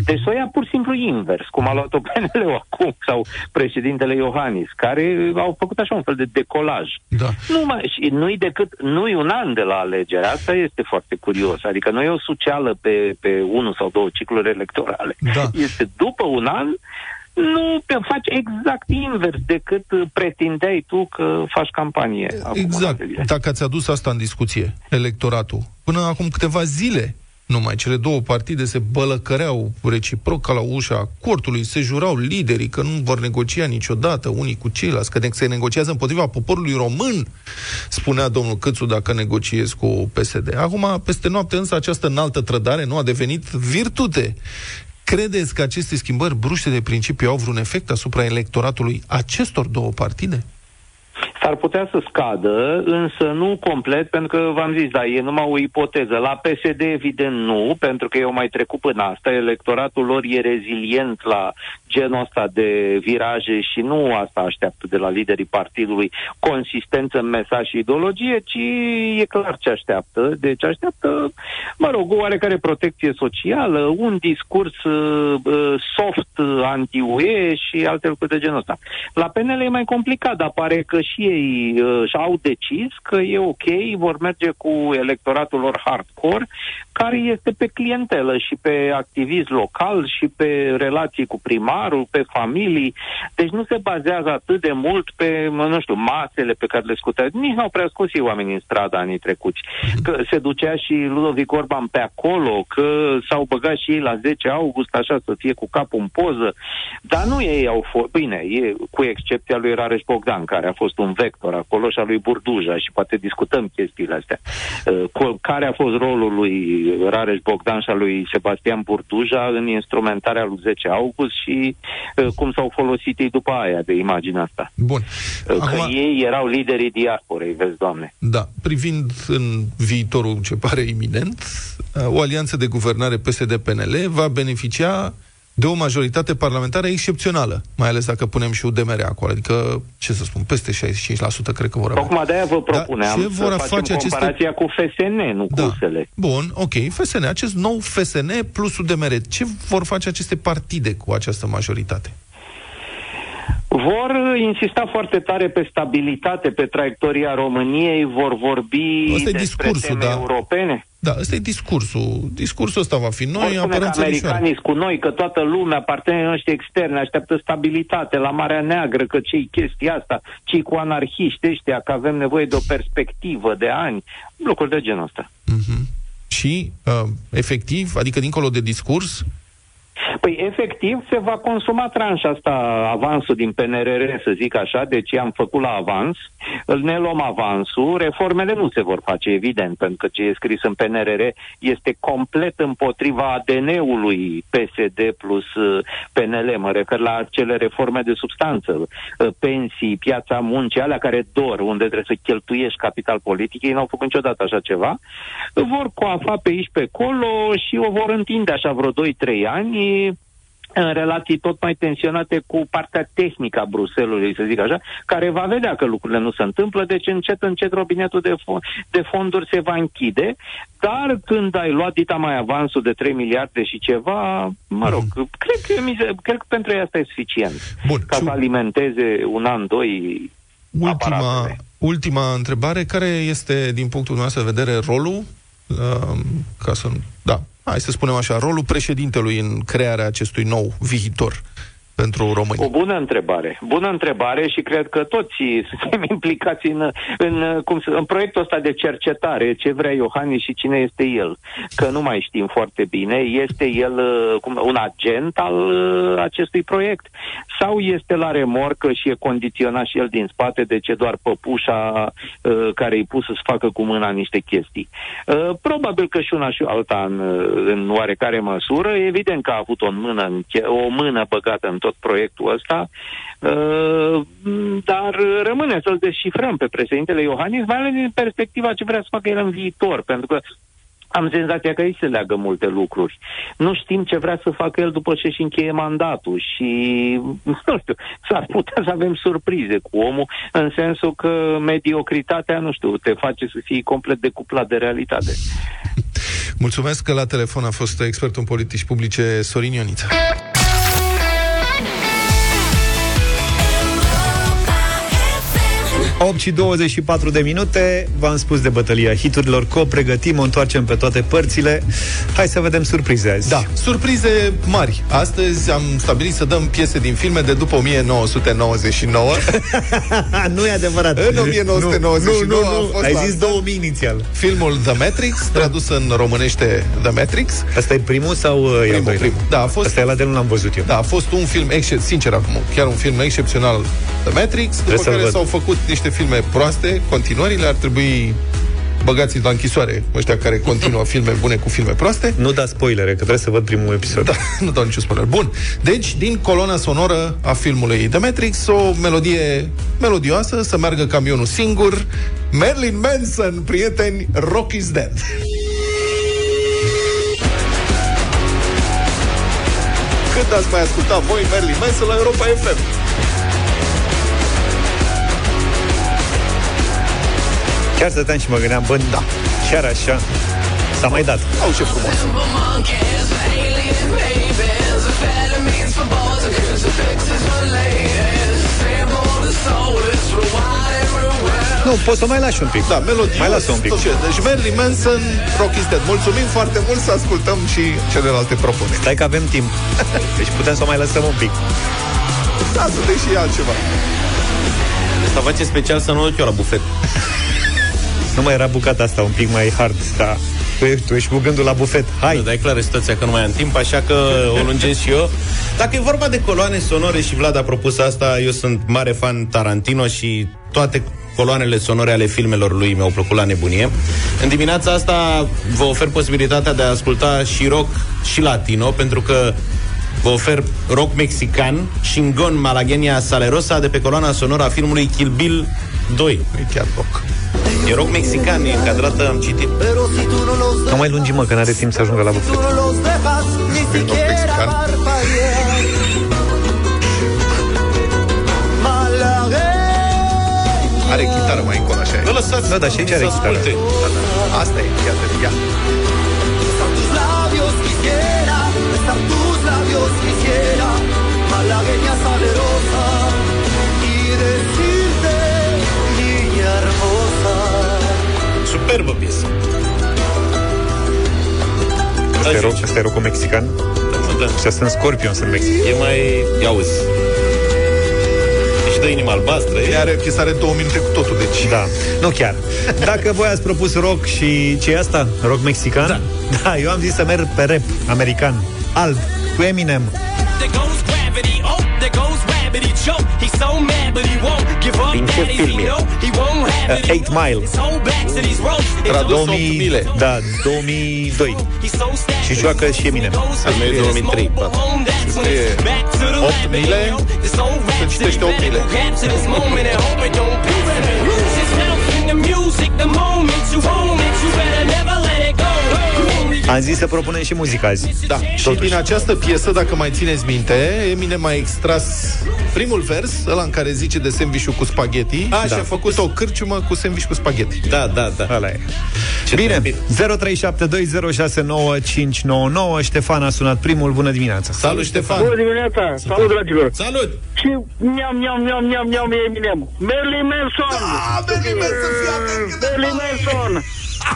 Deci să o ia pur și simplu invers, cum a luat-o PNL acum, sau președintele Iohannis, care au făcut așa un fel de decolaj. Da. Nu mai, și nu-i decât, nu-i un an de la alegere, asta este foarte curios. Adică nu e o suceală pe, pe unul sau două cicluri electorale. Da. Este după un an, nu te faci exact invers decât uh, pretindeai tu că faci campanie. acum Exact. la alegeri. Dacă ați adus asta în discuție, electoratul, până acum câteva zile, numai cele două partide se bălăcăreau reciproc ca la ușa cortului, se jurau liderii că nu vor negocia niciodată unii cu ceilalți, că ne- se negociază împotriva poporului român, spunea domnul Câțu dacă negociez cu PSD. Acum, peste noapte însă, această înaltă trădare nu a devenit virtute. Credeți că aceste schimbări bruște de principiu au vreun efect asupra electoratului acestor două partide? S-ar putea să scadă, însă nu complet, pentru că v-am zis, da, e numai o ipoteză. La PSD, evident, nu, pentru că eu mai trecut până asta. Electoratul lor e rezilient la genul ăsta de viraje și nu asta așteaptă de la liderii partidului, consistență în mesaj și ideologie, ci e clar ce așteaptă. Deci așteaptă, mă rog, o oarecare protecție socială, un discurs uh, uh, soft uh, anti-UE și alte lucruri de genul ăsta. La PNL e mai complicat, dar pare că și ei uh, și-au decis că e ok, vor merge cu electoratul lor hardcore, care este pe clientelă și pe activist local și pe relații cu primarul, pe familii. Deci nu se bazează atât de mult pe, nu știu, masele pe care le scută. Nici n-au prea scos ei oamenii în stradă anii trecuți. Că se ducea și Ludovic Orban pe acolo, că s-au băgat și ei la 10 august, așa să fie cu capul în poză. Dar nu ei au fost, bine, e, cu excepția lui Rareș Bogdan, care a fost un vector acolo, și a lui Burduja, și poate discutăm chestiile astea. Uh, cu- Care a fost rolul lui Rareș Bogdan și a lui Sebastian Burduja în instrumentarea lui 10 august și uh, cum s-au folosit ei după aia de imaginea asta. Bun. Uh, Că ei erau liderii diasporei, vezi, doamne. Da, privind în viitorul ce pare iminent, o alianță de guvernare PSD-PNL va beneficia de o majoritate parlamentară excepțională, mai ales dacă punem și UDMR acolo, adică, ce să spun, peste 65% cred că vor avea. Tocmai de-aia vă propuneam ce să vor facem face aceste- comparația cu FSN, nu Da. cu USL. Bun, ok, FSN, acest nou FSN plus UDMR, ce vor face aceste partide cu această majoritate? Vor uh, insista foarte tare pe stabilitate, pe traiectoria României, vor vorbi Ăsta e despre discursul, teme da. europene. Da, ăsta e discursul. Discursul ăsta va fi. Vor Noi spune apărăm că țărișoara. americanii sunt cu noi, că toată lumea, partenerii noștri externe, așteaptă stabilitate la Marea Neagră, că ce-i chestia asta, ce cu anarhiști ăștia, că avem nevoie de o perspectivă de ani, lucruri de genul ăsta. Și, uh, efectiv, adică dincolo de discurs, Păi, efectiv, se va consuma tranșa asta, avansul din PNRR, să zic așa, deci am făcut la avans, îl ne luăm avansul, reformele nu se vor face, evident, pentru că ce e scris în PNRR este complet împotriva ADN-ului PSD plus uh, PNL, mă refer la acele reforme de substanță, uh, pensii, piața muncii, alea care dor, unde trebuie să cheltuiești capital politic, ei n-au făcut niciodată așa ceva, vor coafa pe aici, pe acolo și o vor întinde așa vreo 2-3 ani, în relații tot mai tensionate cu partea tehnică a Bruselului, să zic așa, care va vedea că lucrurile nu se întâmplă, deci încet, încet robinetul de, fo- de fonduri se va închide, dar când ai luat dita mai avansul de 3 miliarde și ceva, mă rog, cred, că, mize- cred că pentru ei asta e suficient. Bun, Ca și- să alimenteze un an, doi ultima, aparatele. ultima întrebare, care este, din punctul nostru de vedere, rolul, uh, ca să, da, hai să spunem așa, rolul președintelui în crearea acestui nou viitor pentru români? O bună întrebare. Bună întrebare și cred că toți suntem implicați în, în, cum să, în proiectul ăsta de cercetare, ce vrea Iohannis și cine este el. Că nu mai știm foarte bine. Este el uh, cum, un agent al uh, acestui proiect? Sau este la remorcă și e condiționat și el din spate de ce doar păpușa uh, care îi pus să-ți facă cu mâna niște chestii? Uh, probabil că și una și alta în, uh, în oarecare măsură. Evident că a avut o mână, în che- o mână băgată în tot proiectul ăsta, uh, dar rămâne să-l descifrăm pe președintele Iohannis, mai ales din perspectiva ce vrea să facă el în viitor, pentru că am senzația că aici se leagă multe lucruri. Nu știm ce vrea să facă el după ce își încheie mandatul și, nu știu, s-ar putea să avem surprize cu omul, în sensul că mediocritatea, nu știu, te face să fii complet decuplat de realitate. Mulțumesc că la telefon a fost expertul în politici publice Sorin Ioniță. 8 și 24 de minute V-am spus de bătălia hiturilor Că o pregătim, o întoarcem pe toate părțile Hai să vedem surprize azi Da, surprize mari. Astăzi am stabilit să dăm piese din filme de după 1999. nu e adevărat În 1999 nu, nu, nu, a nu. fost Ai lansat zis 2000 inițial Filmul The Matrix, tradus în românește The Matrix. Asta e primul sau uh, e al Primul, doilea? primul. Da, a fost Asta e la de nu l-am văzut eu Da, a fost un film, excep- sincer acum, chiar un film excepțional The Matrix, după să-l care văd. s-au făcut niște filme proaste, continuările ar trebui băgați la închisoare ăștia care continuă filme bune cu filme proaste. Nu da spoilere, că trebuie să văd primul episod Da, nu dau niciun spoiler. Bun. Deci, din coloana sonoră a filmului The Matrix, o melodie melodioasă, să meargă camionul singur. Marilyn Manson, prieteni, Rock is Dead. Când ați mai ascultat voi Marilyn Manson la Europa FM? Chiar stăteam și mă gândeam, bă, da, chiar așa S-a mai dat Au ce frumos. Nu, poți să mai lași un pic. Da, melodios. Mai lasă un pic. tot ce- Deci Marilyn Manson, Rock is Dead. Mulțumim foarte mult să ascultăm și celelalte propuneri. Stai că avem timp. Deci putem să o mai lăsăm un pic. Da, să dai și altceva. Asta face special să nu duc eu la bufet. Nu mai era bucata asta un pic mai hard, da. Tu, ești- tu ești cu gândul la bufet. Hai! Da, dar e clară situația că nu mai am timp, așa că o lungesc și eu. Dacă e vorba de coloane sonore și Vlad a propus asta, eu sunt mare fan Tarantino și toate coloanele sonore ale filmelor lui mi-au plăcut la nebunie. În dimineața asta vă ofer posibilitatea de a asculta și rock și latino, pentru că vă ofer rock mexican, Shingon Malagenia Salerosa, de pe coloana sonoră a filmului Kill Bill 2. E chiar rock. E rock mexican, e încadrată, am citit. Nu mai lungi, mă, că n-are timp să ajungă la bufet. E rock mexican. Are chitară mai încolo, așa e. Vă lăsați Da, da, și aici să are chitară. asculte. Asta e, iată, ia. Superbă piesă. Asta e, Da, rock, zice. asta e rockul mexican. Da, mă, da. Și sunt Scorpions în Mexic. E mai... Ia uzi. Ești de inima albastră, e? Are, piesa are două minute cu totul, deci... Da, nu chiar. Dacă voi ați propus rock și ce e asta? Rock mexican? Da. Da, eu am zis să merg pe rap american. Alb, cu Eminem. There goes gravity, oh, there goes rabbity choke. He's so mad, but he won't give up. Din ce Daddy, film he e? know he won't have it. Uh, Eight Mile. His whole back to these ropes. It's Tradus so 2000, 8000. da, 2002. He's so stagnant. Și joacă și Eminem. Al meu e 2003, patru. That's when E it's back to the lab, 8000. yo. This old Se citește 8000. rhapsody capture this moment and hope it don't pass. Lose yourself in the music the moment you own it. You better never Am zis să propunem și muzica azi. Da, și Totuși. din această piesă, dacă mai țineți minte, Eminem a extras primul vers, ăla în care zice de sandwich cu spaghetti, A, și și a a făcut o cârciumă cu sandwich cu spaghetti. Da, da, da. Ăla e. Ce Bine, tâmpit. 0372069599 Ștefan a sunat primul, bună dimineața. Salut, Ștefan! Bună dimineața! Salut, dragilor! Salut! Și miam, miam, miam, miam, miam, e Eminem. Marilyn Manson! Ah, Marilyn Manson, fii atent cât de Marilyn Manson!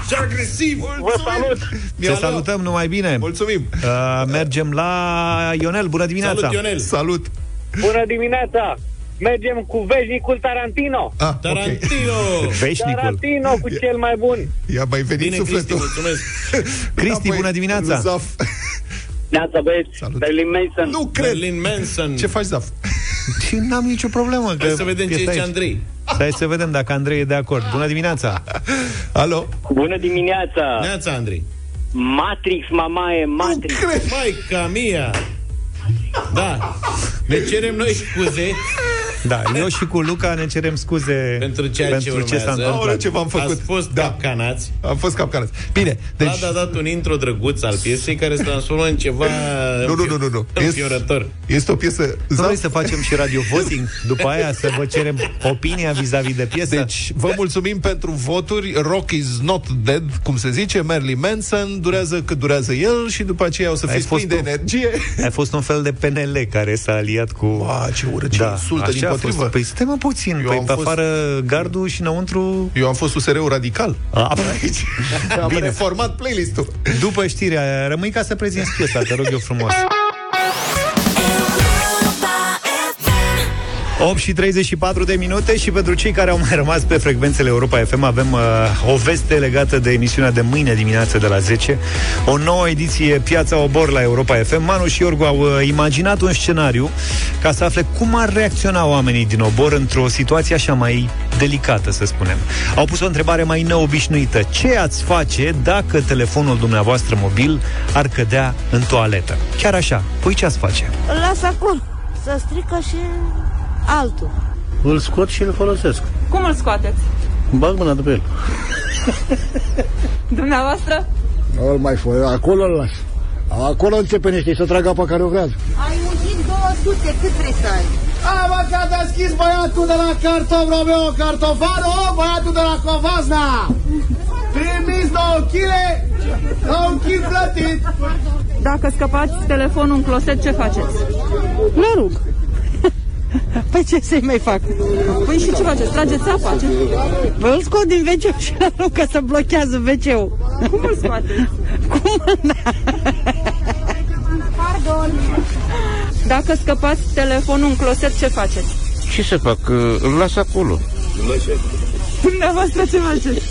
Ce agresiv! Vă salut! Te salutăm numai bine. Mulțumim! Uh, mergem la Ionel, bună dimineața. Salut, Ionel! Salut! Bună dimineața! Mergem cu veșnicul Tarantino! Ah, ok. Tarantino! Veșnicul. Tarantino cu cel mai bun! I-a mai venit Bine, Cristi, sufletul. mulțumesc! Cristi, Înapoi, bună dimineața. Zaf. Neața băieți, Salut. Marilyn Manson! Nu cred! Berlin Manson! Ce faci, Zaf? Și n-am nicio problemă. Hai că să vedem ce ești zice aici. Andrei. Stai să vedem dacă Andrei e de acord. Bună dimineața. Alo? Bună dimineața! Neața, Andrei. Matrix, mamaie, Matrix! Maica mia! Da. Ne cerem noi scuze Da, eu și cu Luca ne cerem scuze pentru ceea pentru ce ce urmează. s-a întâmplat. Aoleu, ce v-am făcut. Ați fost Da. capcanați. Am fost capcanat. Bine, deci... Vlad a dat un intro drăguț al piesei care se transformă în ceva Nu, nu, nu, nu, nu. înfiorător. Este o piesă... Nu Zaf, vrei să facem și radio voting după aia să vă cerem opinia vis-a-vis de piesă? Deci, vă mulțumim pentru voturi. Rock is not dead, cum se zice. Marilyn Manson durează cât durează el și după aceea o să Ai fiți fost plini de tu. energie. Ai fost un fel de PNL care s-a aliat cu... Ba, ce ură, ce insultă așa din a potrivă. fost. Păi stai mă puțin, Eu păi am pe fost- afară gardul și înăuntru... Eu am fost USR-ul radical. A, Aici. am Bine. reformat playlist-ul. după știrea aia, rămâi ca să prezinți piesa, te rog eu frumos. 8 și 34 de minute și pentru cei care au mai rămas pe frecvențele Europa FM avem uh, o veste legată de emisiunea de mâine dimineață de la 10. O nouă ediție Piața Obor la Europa FM. Manu și Iorgu au uh, imaginat un scenariu ca să afle cum ar reacționa oamenii din Obor într-o situație așa mai delicată, să spunem. Au pus o întrebare mai neobișnuită. Ce ați face dacă telefonul dumneavoastră mobil ar cădea în toaletă? Chiar așa. Păi ce ați face? Îl las acolo. Să strică și altul. Îl scot și îl folosesc. Cum îl scoateți? Bag mâna după el. Dumneavoastră? Nu îl mai fă, acolo îl las. Acolo începe niște să tragă apa care o vrează. Ai muncit 200, cât trebuie să ai? A, mă, că a deschis băiatul de la cartof, Romeo Cartofaru, băiatul de la Covasna. Primiți două chile, la un kil plătit. Dacă scăpați telefonul în closet, ce faceți? Mă rog. Păi ce să-i mai fac? Păi și ce faceți? Trageți apa? Ce? Bă, îl scot din wc și îl arunc că să blochează wc-ul. Cum îl scoateți? Cum Pardon. Dacă scăpați telefonul în closet, ce faceți? Ce să fac? Îl las acolo. Dumneavoastră ce faceți?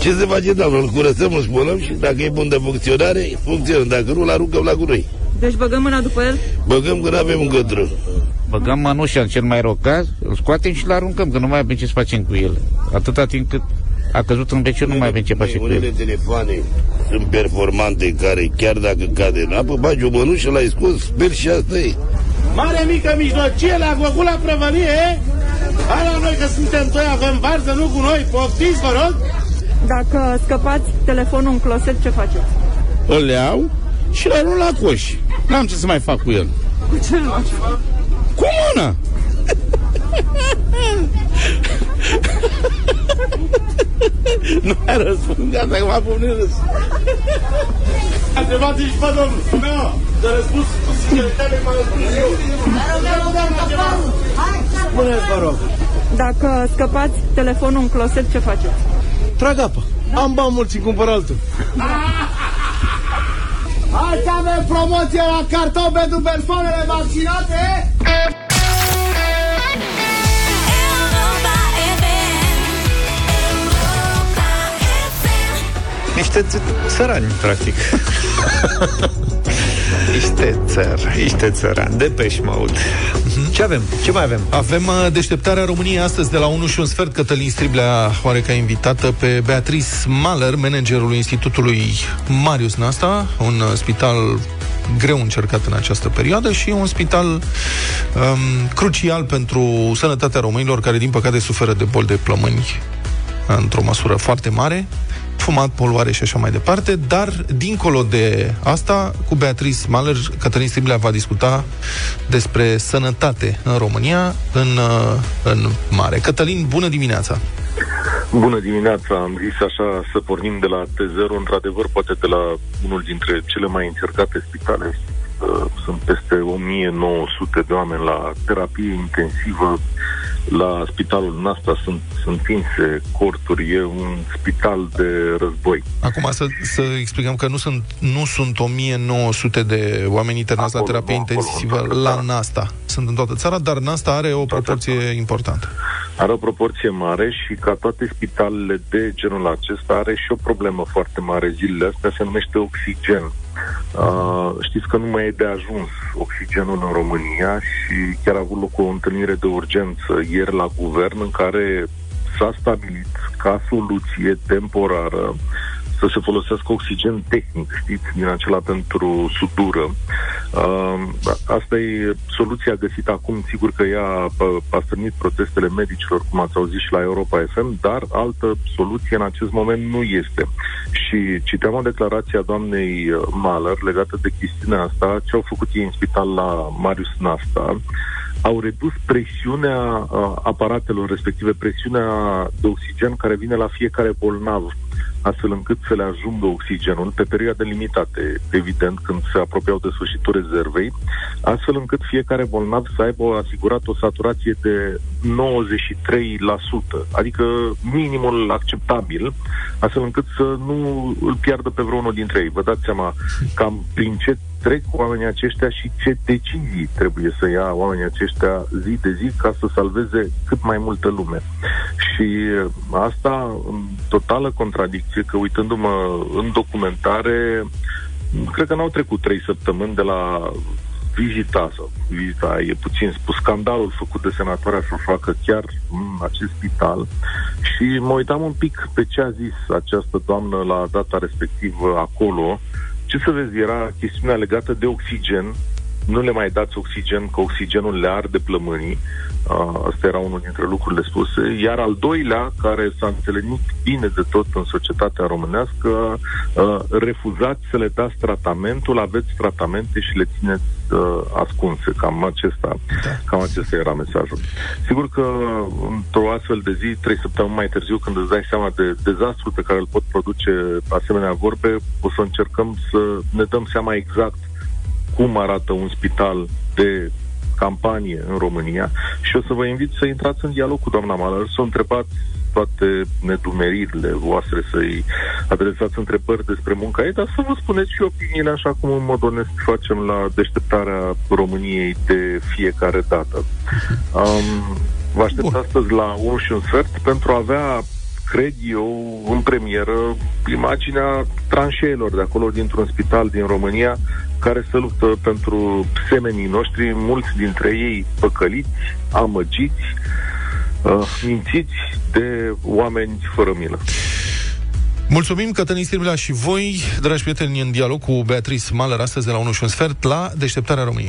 Ce se face, doamnă? Îl curățăm, îl spălăm și dacă e bun de funcționare, funcționează. Dacă nu, îl aruncăm la gunoi. Deci băgăm mâna după el? Băgăm când avem încotro. Băgăm mănușa în cel mai rău caz, îl scoatem și îl aruncăm, că nu mai avem ce să facem cu el. Atâta timp cât a căzut în veciu, nu mai avem ce face cu Unele el. telefoane sunt performante care chiar dacă cade în apă, bagi o mănușă, l-ai scos, sper și asta e. Mare, mică, mijlocie, la făcut la prăvălie, e? Hai la noi că suntem doi, avem varză, nu cu noi, poftiți, vă rog? Dacă scăpați telefonul în closet, ce faceți? Îl iau și îl arunc la coș. N-am ce să mai fac cu el. Cu ce îl faci? Cu mâna! Nu mai răspund, gata, că m-a pus râs. Întrebați și pe domnul. Nu, de răspuns cu sinceritate m-a răspuns eu. Spuneți, vă rog. Dacă scăpați telefonul în closet, ce faceți? Trag apă. Am bani mulți, îmi cumpăr altul. Hai să avem promoție la carton pentru persoanele vaccinate! Niște ț- țărani, practic. Niște țări. Niște țărani, de pești mode. Ce avem? Ce mai avem? Avem uh, deșteptarea României astăzi de la 1 și un sfert. Cătălin Striblea oare ca invitată pe Beatrice Mahler, managerul Institutului Marius Nasta, un uh, spital greu încercat în această perioadă și un spital um, crucial pentru sănătatea românilor care, din păcate, suferă de boli de plămâni într-o măsură foarte mare, fumat, poluare și așa mai departe, dar dincolo de asta, cu Beatrice Mahler, Cătălin Striblea va discuta despre sănătate în România în, uh, în mare. Cătălin, bună dimineața! Bună dimineața, am zis așa să pornim de la T0, într-adevăr poate de la unul dintre cele mai încercate spitale. Uh, Sunt peste 1900 de oameni la terapie intensivă, la spitalul Nasta sunt, sunt tinse corturi, e un spital de război. Acum să, să explicăm că nu sunt, nu sunt 1900 de oameni internați la terapie intensivă la NASTA. Sunt în toată țara, dar NASTA are o proporție importantă. Are o proporție mare și ca toate spitalele de genul acesta are și o problemă foarte mare zilele astea, se numește oxigen. Uh, știți că nu mai e de ajuns oxigenul în România și chiar a avut loc o întâlnire de urgență ieri la guvern în care s-a stabilit ca soluție temporară să se folosească oxigen tehnic, știți, din acela pentru sudură. Uh, asta e soluția găsită acum, sigur că ea a, a strânit protestele medicilor, cum ați auzit și la Europa FM, dar altă soluție în acest moment nu este. Și citeam o declarație a doamnei uh, Mahler legată de chestiunea asta, ce au făcut ei în spital la Marius Nasta, au redus presiunea uh, aparatelor, respective presiunea de oxigen care vine la fiecare bolnav, astfel încât să le ajungă oxigenul pe perioade limitate, evident, când se apropiau de sfârșitul rezervei, astfel încât fiecare bolnav să aibă o asigurat o saturație de 93%, adică minimul acceptabil, astfel încât să nu îl piardă pe vreunul dintre ei. Vă dați seama cam prin ce trec oamenii aceștia și ce decizii trebuie să ia oamenii aceștia zi de zi ca să salveze cât mai multă lume. Și asta în totală contradicție, că uitându-mă în documentare, cred că n-au trecut trei săptămâni de la vizita sau vizita e puțin spus, scandalul făcut de senatoarea să facă chiar în acest spital și mă uitam un pic pe ce a zis această doamnă la data respectivă acolo ce să vezi, era chestiunea legată de oxigen, nu le mai dați oxigen, că oxigenul le arde plămânii. Uh, asta era unul dintre lucrurile spuse. Iar al doilea, care s-a înțelenit bine de tot în societatea românească, uh, refuzați să le dați tratamentul, aveți tratamente și le țineți uh, ascunse. Cam acesta, cam acesta era mesajul. Sigur că într-o astfel de zi, trei săptămâni mai târziu, când îți dai seama de dezastrul pe care îl pot produce asemenea vorbe, o să încercăm să ne dăm seama exact cum arată un spital de campanie în România. Și o să vă invit să intrați în dialog cu doamna Maler, să o întrebați toate nedumeririle voastre, să-i adresați întrebări despre munca ei, dar să vă spuneți și opiniile așa cum în mod onest facem la deșteptarea României de fiecare dată. Um, vă aștept astăzi la 1 și un sfert pentru a avea cred eu, în premieră, imaginea tranșeilor de acolo, dintr-un spital din România, care se luptă pentru semenii noștri, mulți dintre ei păcăliți, amăgiți, uh, mințiți de oameni fără milă. Mulțumim, Cătălin Sirmila și voi, dragi prieteni, în dialog cu Beatrice Maler, astăzi de la 1 și un sfert, la Deșteptarea României.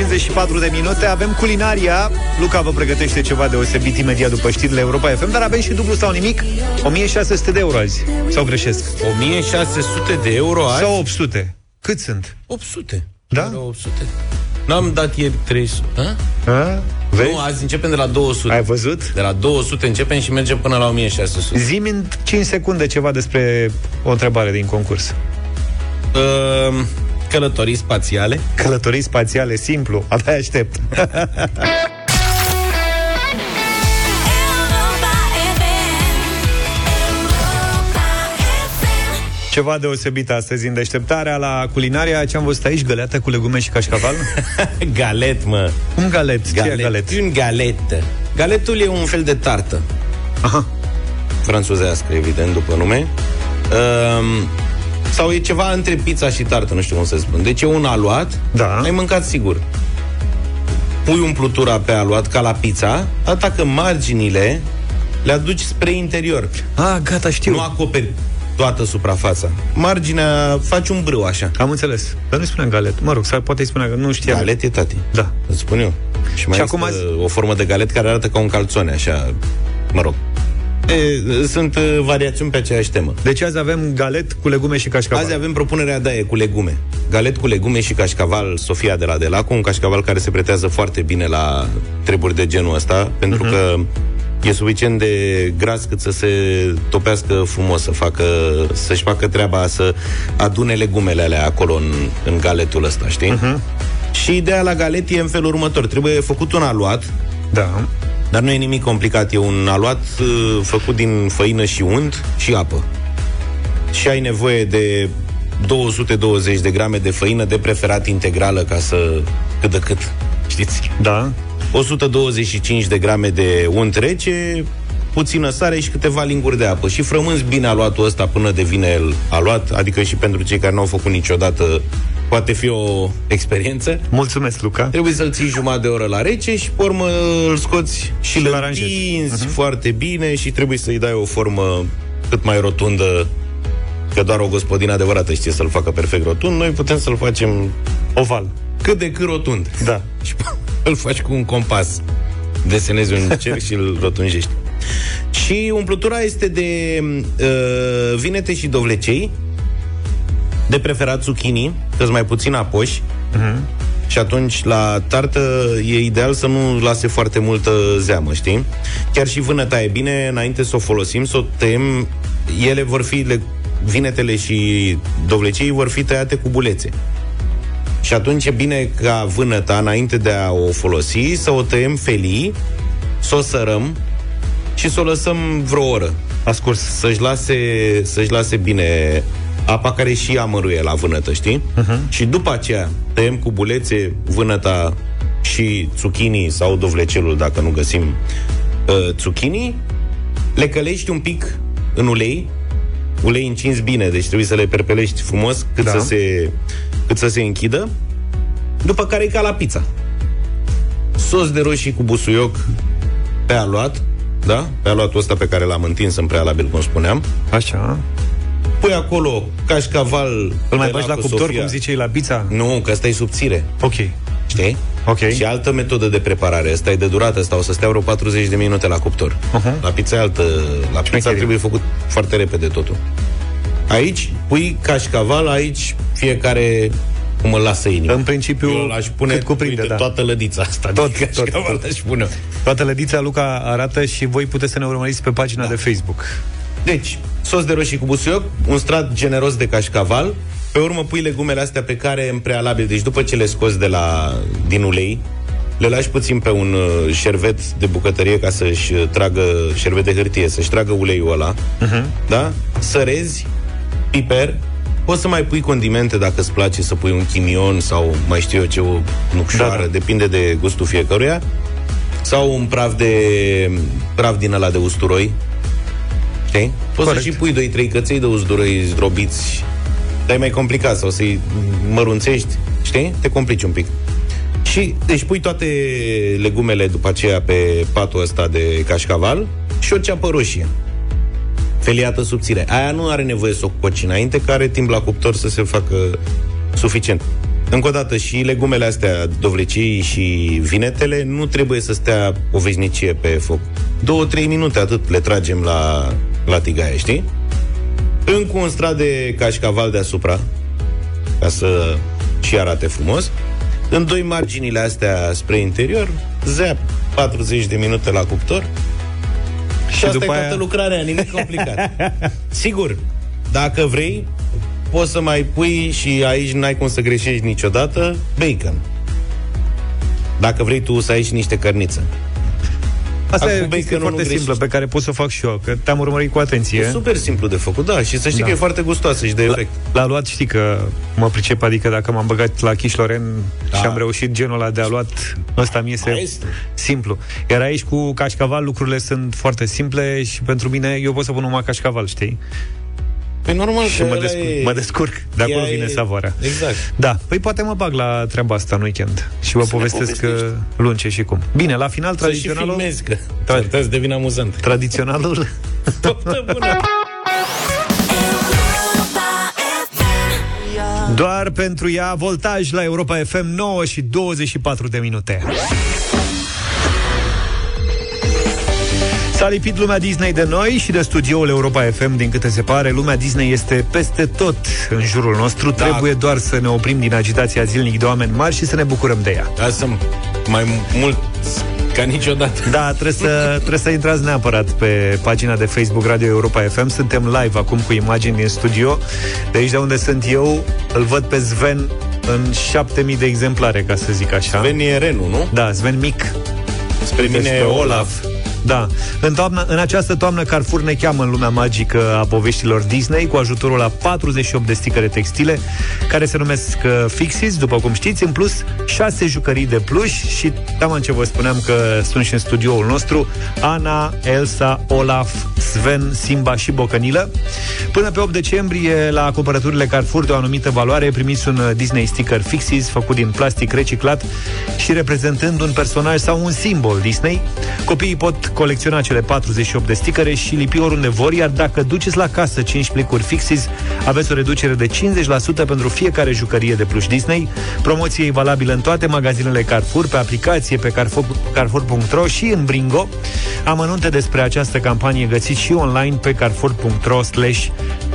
54 de minute, avem culinaria. Luca vă pregătește ceva deosebit imediat după știrile Europa FM, dar avem și dublu sau nimic. 1600 de euro azi. Sau greșesc? 1600 de euro azi? Sau 800. Cât sunt? 800. Da? Era 800. N-am dat ieri 300. A? A? Vezi? Nu, azi începem de la 200. Ai văzut? De la 200 începem și mergem până la 1600. Zimi în 5 secunde ceva despre o întrebare din concurs. Uh, călătorii spațiale. Călătorii spațiale, simplu, abia aștept. Ceva deosebit astăzi în deșteptarea la culinaria Ce am văzut aici, găleată cu legume și cașcaval? galet, mă. Un galet, ce e galet? Un galet. Galetul e un fel de tartă. Aha. Franțuzească, evident, după nume. Um, sau e ceva între pizza și tartă, nu știu cum să spun. Deci e un aluat, da. ai mâncat sigur. Pui umplutura pe aluat ca la pizza, atâta că marginile le aduci spre interior. Ah, gata, știu. Nu acoperi toată suprafața. Marginea faci un brâu așa. Am înțeles. Dar nu spuneam galet. Mă rog, sau poate îi spunea că nu știam. Galet e tati. Da. Îți spun eu. Și mai Și și acum acum o formă de galet care arată ca un calțone, așa, mă rog. E, sunt uh, variațiuni pe aceeași temă. Deci azi avem galet cu legume și cașcaval. Azi avem propunerea de aia cu legume. Galet cu legume și cașcaval Sofia de la Delacu, un cașcaval care se pretează foarte bine la treburi de genul ăsta, pentru Mhm. că e suficient de gras cât să se topească frumos, să facă, să-și facă treaba, să adune legumele alea acolo în, în galetul ăsta, știi? Mhm. Și ideea la galet e în felul următor. Trebuie făcut un aluat, Da. Dar nu e nimic complicat. E un aluat uh, făcut din făină și unt și apă. Și ai nevoie de 220 de grame de făină, de preferat integrală, ca să cât de cât, știți? Da. 125 de grame de unt rece, puțină sare și câteva linguri de apă. Și frămânți bine aluatul ăsta până devine el aluat, adică și pentru cei care nu au făcut niciodată poate fi o experiență. Mulțumesc, Luca. Trebuie să-l ții jumătate de oră la rece și pe urmă îl scoți și, Și îl îl aranjezi. întinzi Mhm. foarte bine și trebuie să-i dai o formă cât mai rotundă că doar o gospodină adevărată știe să-l facă perfect rotund, noi putem să-l facem Oval. cât de cât rotund. Da. Și îl faci cu un compas. Desenezi un cerc și îl rotunjești. Și umplutura este de uh, vinete și dovlecei, de preferat zucchini, că mai puțin apoși, Mhm. și atunci la tartă e ideal să nu lase foarte multă zeamă, știi? Chiar și vânăta e bine, înainte să o folosim, să o tăiem, ele vor fi, le, vinetele și dovlecei vor fi tăiate cu bulețe. Și atunci e bine ca vânăta, înainte de a o folosi, să o tăiem felii, să o sărăm și să o lăsăm vreo oră. Ascurs. Să-și lase, să-și lase bine apa care și ea măruie la vânătă, știi? Mhm. Și după aceea tăiem cu bulețe vânăta și zucchini sau dovlecelul, dacă nu găsim uh, zucchini, le călești un pic în ulei, ulei încins bine, deci trebuie să le perpelești frumos cât, Da. să, se, cât să se închidă, după care e ca la pizza. Sos de roșii cu busuioc pe aluat, da? Pe aluatul ăsta pe care l-am întins în prealabil, cum spuneam. Așa. Pui acolo cașcaval Îl mai de bagi la cu cuptor, Sofia. cum zicei, la pizza? Nu, că asta e subțire. Ok. Știi? Ok. Și altă metodă de preparare. Asta e de durată, asta o să stea vreo 40 de minute la cuptor. Uh-huh. La pizza e altă. La pizza trebuie făcut foarte repede totul. Aici pui cașcaval, aici fiecare cum îl lasă inima. În principiu, Eu l-aș pune cât cuprinde, uite, da. toată lădița asta. Tot, de tot, cașcaval tot. aș pune. Toată lădița Luca arată și voi puteți să ne urmăriți pe pagina da. de Facebook. Deci, sos de roșii cu busuioc, un strat generos de cașcaval, Pe urmă pui legumele astea pe care în prealabil, deci după ce le scoți de la, din ulei, le lași puțin pe un uh, șervet de bucătărie ca să-și uh, tragă, șervet de hârtie, să-și tragă uleiul ăla, Mhm. da? Sărezi, piper, poți să mai pui condimente dacă îți place să pui un chimion sau mai știu eu ce, o nucșoară, da, da. depinde de gustul fiecăruia, sau un praf de praf din ăla de usturoi, știi? Poți Corect. să și pui 2-3 căței de usturoi zdrobiți, dar e mai complicat, sau să-i mărunțești, știi? Te complici un pic. Și, deci pui toate legumele după aceea pe patul ăsta de cașcaval și o ceapă roșie. Feliată subțire. Aia nu are nevoie să o coci înainte, că are timp la cuptor să se facă suficient. Încă o dată, și legumele astea, dovlecii și vinetele, nu trebuie să stea o veșnicie pe foc. Două, trei minute, atât le tragem la, la tigaie, știi? Încă un strat de cașcaval deasupra, ca să și arate frumos. În doi marginile astea spre interior, zap, 40 de minute la cuptor și, și asta după e toată aia- lucrarea, nimic complicat. Sigur, dacă vrei, poți să mai pui și aici n-ai cum să greșești niciodată, bacon. Dacă vrei tu să ai și niște cărniță. Asta Acum e o chestie baconul foarte nu greșești. simplă pe care pot să o fac și eu, că te-am urmărit cu atenție. E super simplu de făcut, da, și să știi Da. că e foarte gustoasă și de efect. L-a luat, știi că mă pricep, adică dacă m-am băgat la Chișloren Da. și am reușit genul ăla de a luat, ăsta mi este Maestru. simplu. Iar aici cu cașcaval lucrurile sunt foarte simple și pentru mine eu pot să pun numai cașcaval, știi? Păi normal Și că mă ăla descurc, e- mă descurc. De acolo ea vine e- savoarea. Exact. Da, păi poate mă bag la treaba asta în weekend și vă Să ne povestesc povestești. uh, luni ce și cum. Bine, la final Să și tradiționalul... filmezi, că s-ar putea să devină amuzant. Tradiționalul... Poftă bună! Doar pentru ea, voltaj la Europa FM 9 și 24 de minute. S-a lipit lumea Disney de noi și de studioul Europa FM, din câte se pare. Lumea Disney este peste tot în jurul nostru. Da. Trebuie doar să ne oprim din agitația zilnic de oameni mari și să ne bucurăm de ea. Da, sunt mai mult ca niciodată. Da, trebuie să, trebuie să intrați neapărat pe pagina de Facebook Radio Europa FM. Suntem live acum cu imagini din studio. De aici de unde sunt eu, îl văd pe Sven în 7000 de exemplare, ca să zic așa. Sven e Renu, nu? Da, Sven mic. Spre mine Despre Olaf. Da. În, toamnă, în această toamnă, Carrefour ne cheamă în lumea magică a poveștilor Disney cu ajutorul la 48 de sticăre textile care se numesc uh, Fixis, după cum știți, în plus 6 jucării de pluș și am ce vă spuneam că sunt și în studioul nostru Ana, Elsa, Olaf, Sven, Simba și Bocănilă. Până pe 8 decembrie, la cumpărăturile Carrefour de o anumită valoare, primiți un uh, Disney sticker Fixis făcut din plastic reciclat și reprezentând un personaj sau un simbol Disney. Copiii pot colecționa cele 48 de sticăre și lipi oriunde vor, iar dacă duceți la casă 5 plicuri Fixis, aveți o reducere de 50% pentru fiecare jucărie de pluș Disney. Promoție e valabilă în toate magazinele Carrefour, pe aplicație, pe Carrefour, Carrefour.ro și în Bringo. Amănunte despre această campanie găsiți și online pe carrefour.ro slash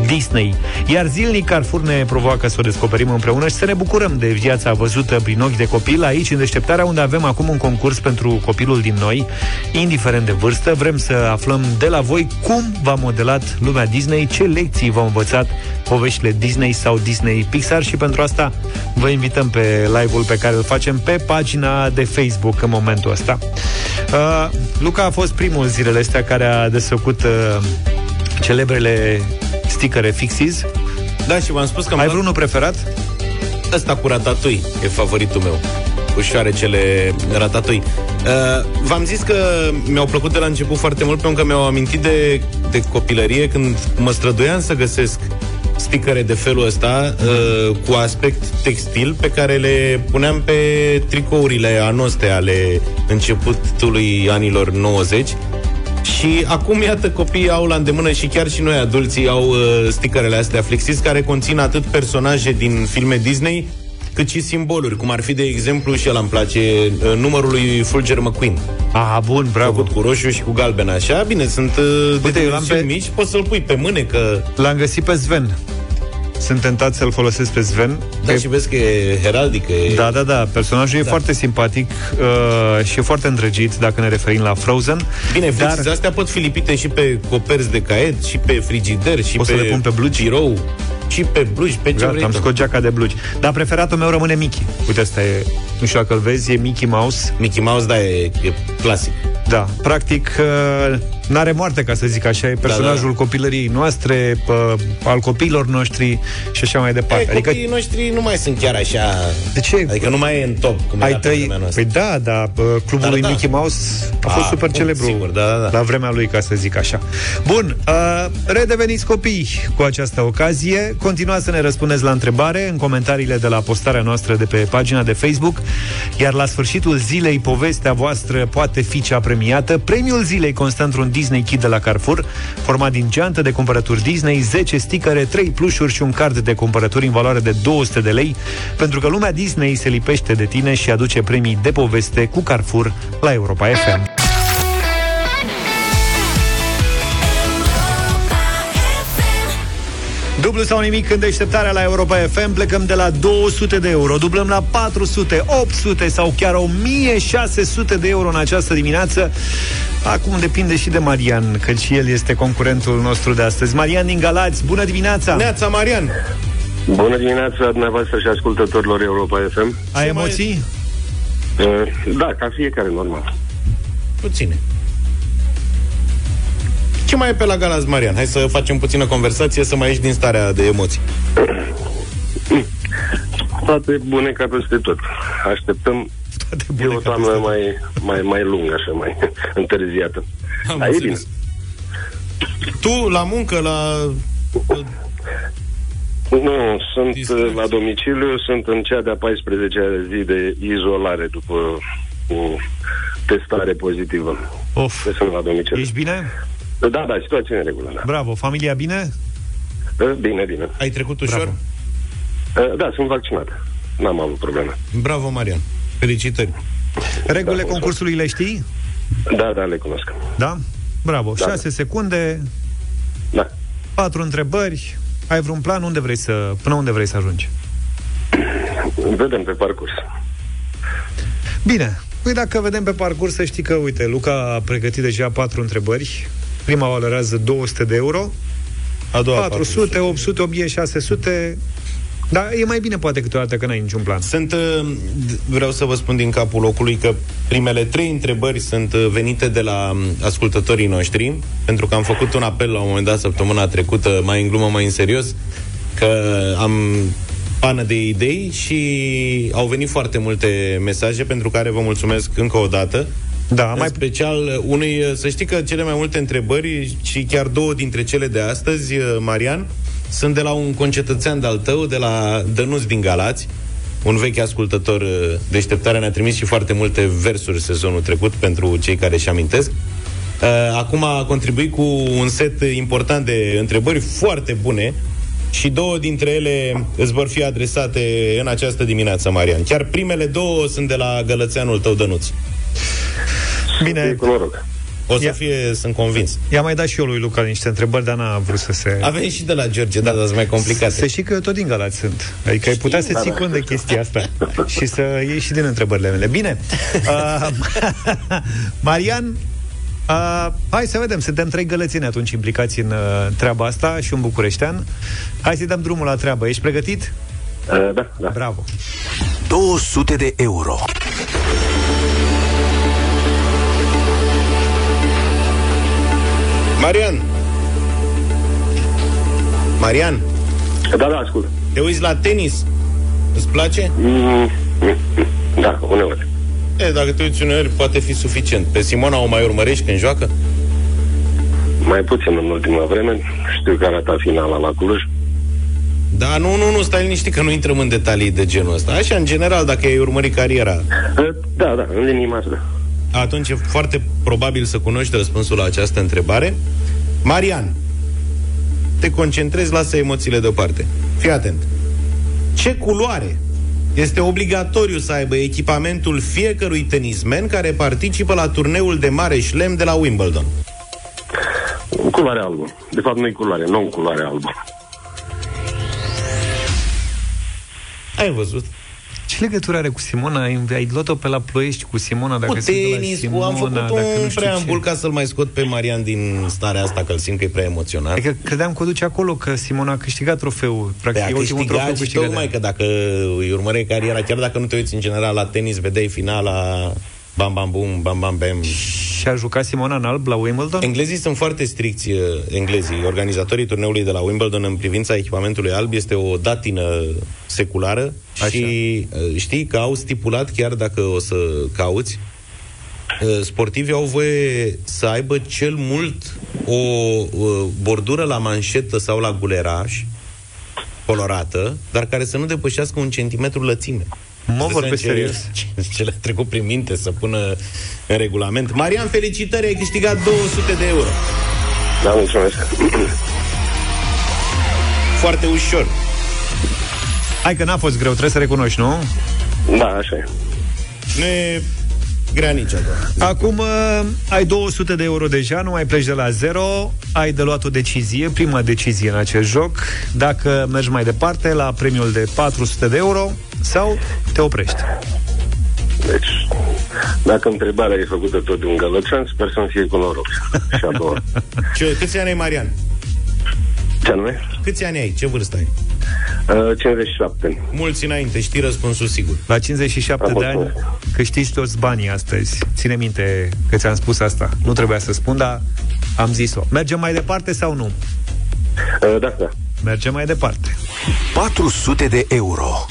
Disney. Iar zilnic Carrefour ne provoacă să o descoperim împreună și să ne bucurăm de viața văzută prin ochi de copil aici, în deșteptarea, unde avem acum un concurs pentru copilul din noi, indiferent de vârstă. Vrem să aflăm de la voi cum v-a modelat lumea Disney, ce lecții v-au învățat poveștile Disney sau Disney Pixar și pentru asta vă invităm pe live-ul pe care îl facem pe pagina de Facebook în momentul ăsta. Uh, Luca a fost primul zilele astea care a desfăcut uh, celebrele sticăre Fixis. Da, și v-am spus că am Ai luat- vreunul preferat? Ăsta cu ratatui e favoritul meu cu șoarecele ratatui. Uh, v-am zis că mi-au plăcut de la început foarte mult pentru că mi-au amintit de, de copilărie când mă străduiam să găsesc sticăre de felul ăsta uh, cu aspect textil pe care le puneam pe tricourile anoste ale începutului anilor 90 și acum, iată, copiii au la îndemână și chiar și noi, adulții, au uh, sticărele astea Flexis, care conțin atât personaje din filme Disney, cât și simboluri, cum ar fi, de exemplu, și el îmi place, uh, numărul lui Fulger McQueen. Ah, bun, bravo. Făcut cu roșu și cu galben, așa. Bine, sunt uh, de Uite, eu l-am dimensiuni pe- mici, poți să-l pui pe mânecă. L-am găsit pe Sven. Sunt tentat să-l folosesc pe Sven. Da, Că- și vezi că e heraldică. E... Da, da, da. Personajul da. e foarte simpatic uh, și e foarte îndrăgit dacă ne referim la Frozen. Bine, dar dar... astea pot fi lipite și pe coperți de caiet, și pe frigider, și O să pe, le pun pe blugi? birou. Și pe blugi, pe ce Gata, vrei am tu. scos geaca de blugi. Dar preferatul meu rămâne Mickey. Uite, asta e, nu știu dacă îl vezi, e Mickey Mouse. Mickey Mouse, da, e, e clasic. Da, practic uh, n-are moarte, ca să zic așa, e personajul da, da. copilăriei noastre, uh, al copiilor noștri și așa mai departe. Adică Adică copiii noștri nu mai sunt chiar așa... De ce? Adică nu mai e în top, cum ai era pe tăi... vremea noastră. Păi da, da, uh, clubul Dar lui da. Mickey Mouse a fost A, super bun, celebru sigur, da, da, da. la vremea lui, ca să zic așa. Bun, uh, redeveniți copii cu această ocazie. Continuați să ne răspundeți la întrebare în comentariile de la postarea noastră de pe pagina de Facebook, iar la sfârșitul zilei povestea voastră poate fi cea premiată. Premiul zilei constă într-un Disney Kit de la Carrefour, format din geantă de cumpărături Disney, 10 sticăre, 3 plușuri și un card de cumpărături în valoare de 200 de lei, pentru că lumea Disney se lipește de tine și aduce premii de poveste cu Carrefour la Europa FM. Dublu sau nimic în deșteptarea la Europa FM Plecăm de la 200 de euro Dublăm la 400, 800 sau chiar 1600 de euro în această dimineață Acum depinde și de Marian Că și el este concurentul nostru de astăzi Marian din Galați, bună dimineața Neața, Marian Bună dimineața dumneavoastră și ascultătorilor Europa FM. Ai emoții? Uh, Da, ca fiecare, normal. Puține. Ce mai e pe la Galați, Marian? Hai să facem puțină conversație, să mai ieși din starea de emoții. Toate bune ca peste tot. Așteptăm e o toamnă mai, mai, mai lungă, așa, mai întârziată. Am Dar e bine. înțeles. Tu, la muncă, la... Nu, sunt uh, la domiciliu, sunt în cea de-a 14-a zi de izolare după o testare pozitivă. Of. Deci sunt la domiciliu. Ești bine? Da, da, situație în regulă, da. Bravo, familia bine? Uh, Bine, bine. Ai trecut ușor? Uh, Da, sunt vaccinat. N-am avut probleme. Bravo, Marian. Felicitări. Regulile concursului le știi? Da, da, le cunosc. Da? Bravo, Da, 6 secunde Da. Patru întrebări Ai vreun plan? Unde vrei să, până unde vrei să ajungi? Vedem pe parcurs. Bine, păi dacă vedem pe parcurs să știi că, uite, Luca a pregătit deja patru întrebări. Prima valorează 200 de euro. A doua 400, 800, 1600... Dar e mai bine poate câteodată că n-ai niciun plan. Sunt, uh, d- vreau să vă spun din capul locului că primele trei întrebări sunt uh, venite de la um, ascultătorii noștri, pentru că am făcut un apel la un moment dat săptămâna trecută, mai în glumă, mai în serios, că am pană de idei și au venit foarte multe mesaje pentru care vă mulțumesc încă o dată. Da, în mai special uh, unui, uh, să știi că cele mai multe întrebări și chiar două dintre cele de astăzi, uh, Marian, sunt de la un concetățean de-al tău, de la Dănuț din Galați, un vechi ascultător uh, deșteptare ne-a trimis și foarte multe versuri sezonul trecut pentru cei care își amintesc. Uh, Acum a contribuit cu un set important de întrebări foarte bune și două dintre ele îți vor fi adresate în această dimineață, Marian. Chiar primele două sunt de la gălățeanul tău, Dănuț. Bine. Cu noroc. O să fie, sunt convins. I-a mai dat și eu lui Luca niște întrebări, dar n-a vrut să se... Avem și de la George, da, dar sunt mai complicate. Să știi că eu tot din Galați sunt. Adică ai putea să da, ții da. cont de chestia asta și să iei și din întrebările mele. Bine. Uh, Marian, uh, hai să vedem. Suntem trei gălățeni atunci implicați în uh, treaba asta și un bucureștean. Hai să dăm drumul la treabă. Ești pregătit? Uh, da, da. Bravo. 200 de euro. Marian! Marian! Da, da, ascult. Te uiți la tenis? Îți place? Mm, da, uneori. E, dacă te uiți uneori, poate fi suficient. Pe Simona o mai urmărești când joacă? Mai puțin în ultima vreme. Știu că arată finala la Cluj. Da, nu, nu, nu, stai liniștit că nu intrăm în detalii de genul ăsta. Așa, în general, dacă ai urmărit cariera, Da, da, în linii mari, da. Atunci e foarte probabil să cunoști răspunsul la această întrebare. Marian, te concentrezi, lasă emoțiile deoparte. Fii atent. Ce culoare este obligatoriu să aibă echipamentul fiecărui tenismen care participă la turneul de mare șlem de la Wimbledon? Culoare albă. De fapt, nu e culoare, nu culoare albă. Ai văzut? Ce legătură are cu Simona? Ai luat-o pe la Ploiești cu Simona? Dacă Cu se uită la tenis, cu, Simona, am făcut dacă un nu știu preambul ce. ca să-l mai scot pe Marian din starea asta, că îl simt că e prea emoționat. Adică credeam că o duce acolo, că Simona a câștigat trofeul. Practic, Păi a e ultimul trofeu câștigat și câștigat. tocmai că dacă îi urmăreai cariera, chiar dacă nu te uiți în general la tenis, vedeai finala bam bam bum, bam bam bam. Și a jucat Simona în alb la Wimbledon? Englezii sunt foarte stricți, uh, englezii. Organizatorii turneului de la Wimbledon în privința echipamentului alb este o datină seculară Așa. și uh, știi că au stipulat, chiar dacă o să cauți, uh, sportivii au voie să aibă cel mult o uh, bordură la manșetă sau la guleraș colorată, dar care să nu depășească un centimetru lățime. Mă Îți dai vorbesc seama ce- serios. Ce, ce le-a trecut prin minte să pună în regulament. Marian, felicitări, ai câștigat 200 de euro. Da, mulțumesc. Foarte ușor. Hai că n-a fost greu, trebuie să recunoști, nu? Da, așa e. Nu e grea nici a doua. Acum uh, ai 200 de euro deja, nu mai pleci de la zero, ai de luat o decizie, prima decizie în acest joc, dacă mergi mai departe la premiul de 400 de euro sau te oprești. Deci, dacă întrebarea e făcută tot de un gălățean, sper să-mi fie cu noroc. Și a doua. Ce, câți ani ai, Marian? Ce anume? Câți ani ai? Ce vârstă ai? Uh, 57. Mulți înainte, știi răspunsul sigur. La 57 de ani câștigi toți banii astăzi. Ține minte că ți-am spus asta. Nu trebuia să spun, dar am zis-o. Mergem mai departe sau nu? Uh, da, da. Mergem mai departe. 400 de euro.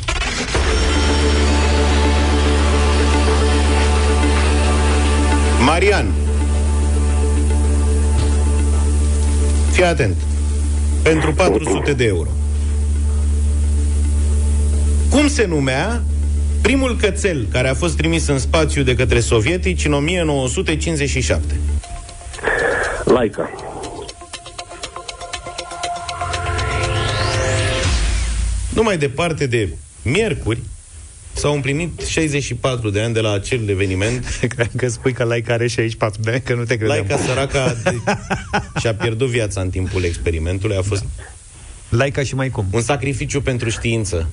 Marian. Fii atent. Pentru 400 de euro. Cum se numea primul cățel care a fost trimis în spațiu de către sovietici în 1957? Laica. Nu mai departe de miercuri, s-au împlinit 64 de ani de la acel eveniment. Cred că spui că Laica are 64 de ani, că nu te credeam. Laica săraca de... și-a pierdut viața în timpul experimentului. A fost Laica și mai cum? un sacrificiu pentru știință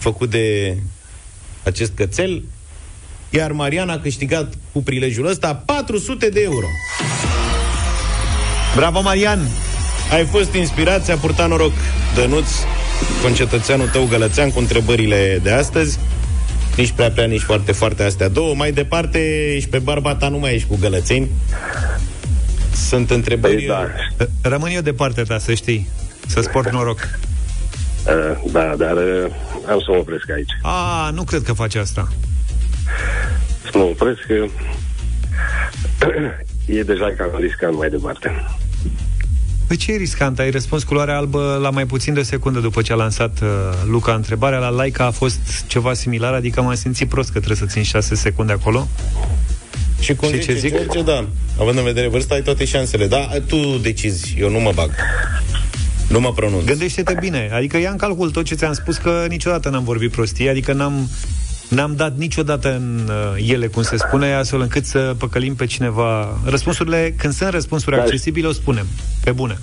făcut de acest cățel, iar Marian a câștigat cu prilejul ăsta 400 de euro. Bravo, Marian! Ai fost inspirat, ți-a purtat noroc Dănuț, concetățeanul tău gălățean cu întrebările de astăzi. Nici prea prea, nici foarte foarte astea două. Mai departe, ești pe barba ta, nu mai ești cu gălățeni. Sunt întrebări... Păi, da. Rămân eu de partea ta, să știi. Să sport noroc. Uh, da, dar uh, am să mă opresc aici. A, nu cred că faci asta. Să mă opresc că e deja cam riscant mai departe. Păi ce e riscant? Ai răspuns culoarea albă la mai puțin de o secundă după ce a lansat uh, Luca întrebarea. La Laica a fost ceva similar, adică m-am simțit prost că trebuie să țin 6 secunde acolo. Și cum Și zice ce zic? George, da. Având în vedere vârsta, ai toate șansele. Da, tu decizi, eu nu mă bag. Nu mă pronunț. Gândește-te bine, adică ia în calcul tot ce ți-am spus că niciodată n-am vorbit prostii, adică n-am, n-am dat niciodată în uh, ele, cum se spune, astfel încât să păcălim pe cineva. Răspunsurile, când sunt răspunsuri Da. accesibile, o spunem, pe bune.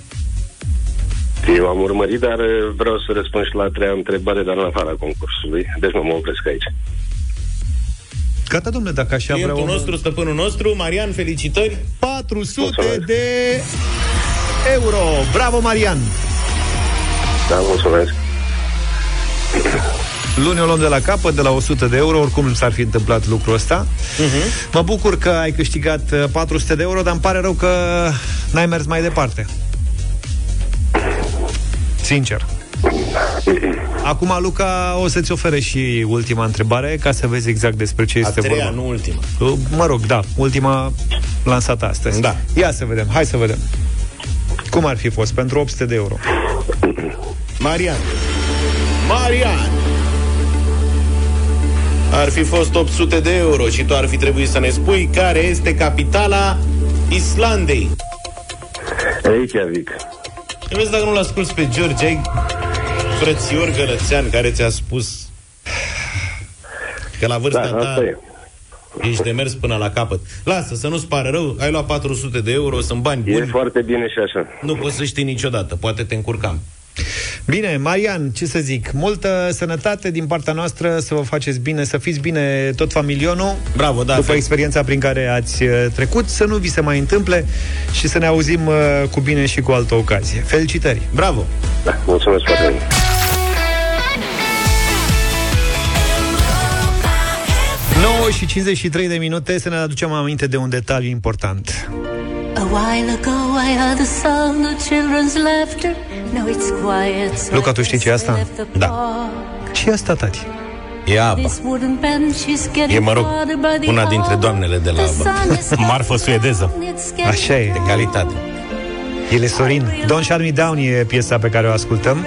Eu am urmărit, dar uh, vreau să răspund și la a treia întrebare, dar în afara concursului. Deci nu mă opresc aici. Gata, domnule, dacă așa vrea Clientul omul... nostru, stăpânul nostru, Marian, felicitări. 400 de euro! Bravo, Marian! Da, mulțumesc. Luni o luăm de la capăt, de la 100 de euro, oricum s-ar fi întâmplat lucrul ăsta. Uh-huh. Mă bucur că ai câștigat uh, 400 de euro, dar îmi pare rău că n-ai mers mai departe. Sincer. Acum, Luca, o să-ți ofere și ultima întrebare, ca să vezi exact despre ce A este treia, vorba. nu ultima. Uh, Mă rog, da, ultima lansată astăzi. Da. Ia să vedem, hai să vedem. Cum ar fi fost pentru 800 de euro? Marian. Marian! Ar fi fost 800 de euro și tu ar fi trebuit să ne spui care este capitala Islandei. Reykjavik. Vezi dacă nu-l asculti pe George, ai frățior gălățean care ți-a spus că la vârsta Da, ta asta e. ești de mers până la capăt. Lasă, să nu-ți pară rău, ai luat 400 de euro, sunt bani E buni, foarte bine și așa. nu poți să știi niciodată, poate te încurcam. Bine, Marian, ce să zic, multă sănătate din partea noastră, să vă faceți bine, să fiți bine tot familionul. Bravo, da. După fel. experiența prin care ați uh, trecut, să nu vi se mai întâmple și să ne auzim uh, cu bine și cu altă ocazie. Felicitări! Bravo! Da, mulțumesc foarte mult. 9 și 53 de minute să ne aducem aminte de un detaliu important. A while ago I heard the sound of children's laughter. Now it's quiet. Luca, tu știi ce e asta? Da. Ce e asta, tati? E apa. This wooden bench is getting E, mă rog, harder by the una dintre hour. doamnele de la The sun ABBA. is Marfă suedeză. It's getting Așa e. De calitate. El e Sorin. Don't Shut Me Down e piesa pe care o ascultăm.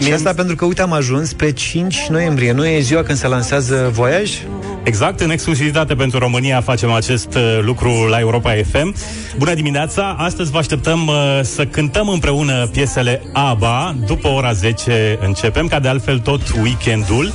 Și asta pentru că, uite, am ajuns pe 5 noiembrie. Nu e ziua când se lansează Voyage? Exact, în exclusivitate pentru România facem acest uh, lucru la Europa FM. Bună dimineața! Astăzi vă așteptăm uh, să cântăm împreună piesele ABBA. După ora 10 începem, ca de altfel tot weekendul.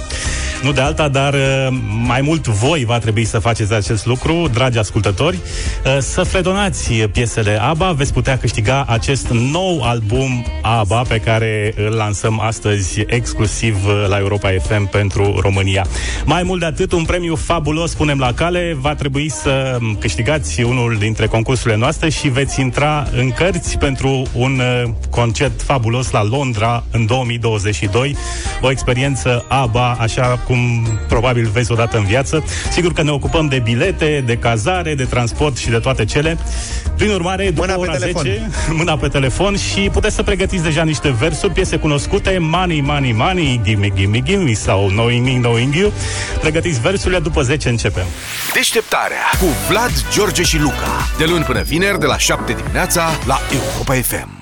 Nu de alta, dar uh, mai mult voi va trebui să faceți acest lucru, dragi ascultători, uh, să fredonați piesele ABBA. Veți putea câștiga acest nou album ABBA pe care îl lansăm astăzi exclusiv uh, la Europa FM pentru România. Mai mult de atât, un premiu fabulos punem la cale. Va trebui să câștigați unul dintre concursurile noastre și veți intra în cărți pentru un uh, concert fabulos la Londra în 2022. O experiență ABBA, așa cum probabil vezi odată în viață. Sigur că ne ocupăm de bilete, de cazare, de transport și de toate cele. Prin urmare, după Mâna pe ora telefon. 10, mâna pe telefon și puteți să pregătiți deja niște versuri, piese cunoscute, Money, Money, Money, Gimme, Gimme, Gimme sau Knowing Me, Knowing You. Pregătiți versurile, după 10 începem. Deșteptarea cu Vlad, George și Luca. De luni până vineri, de la 7 dimineața, la Europa FM.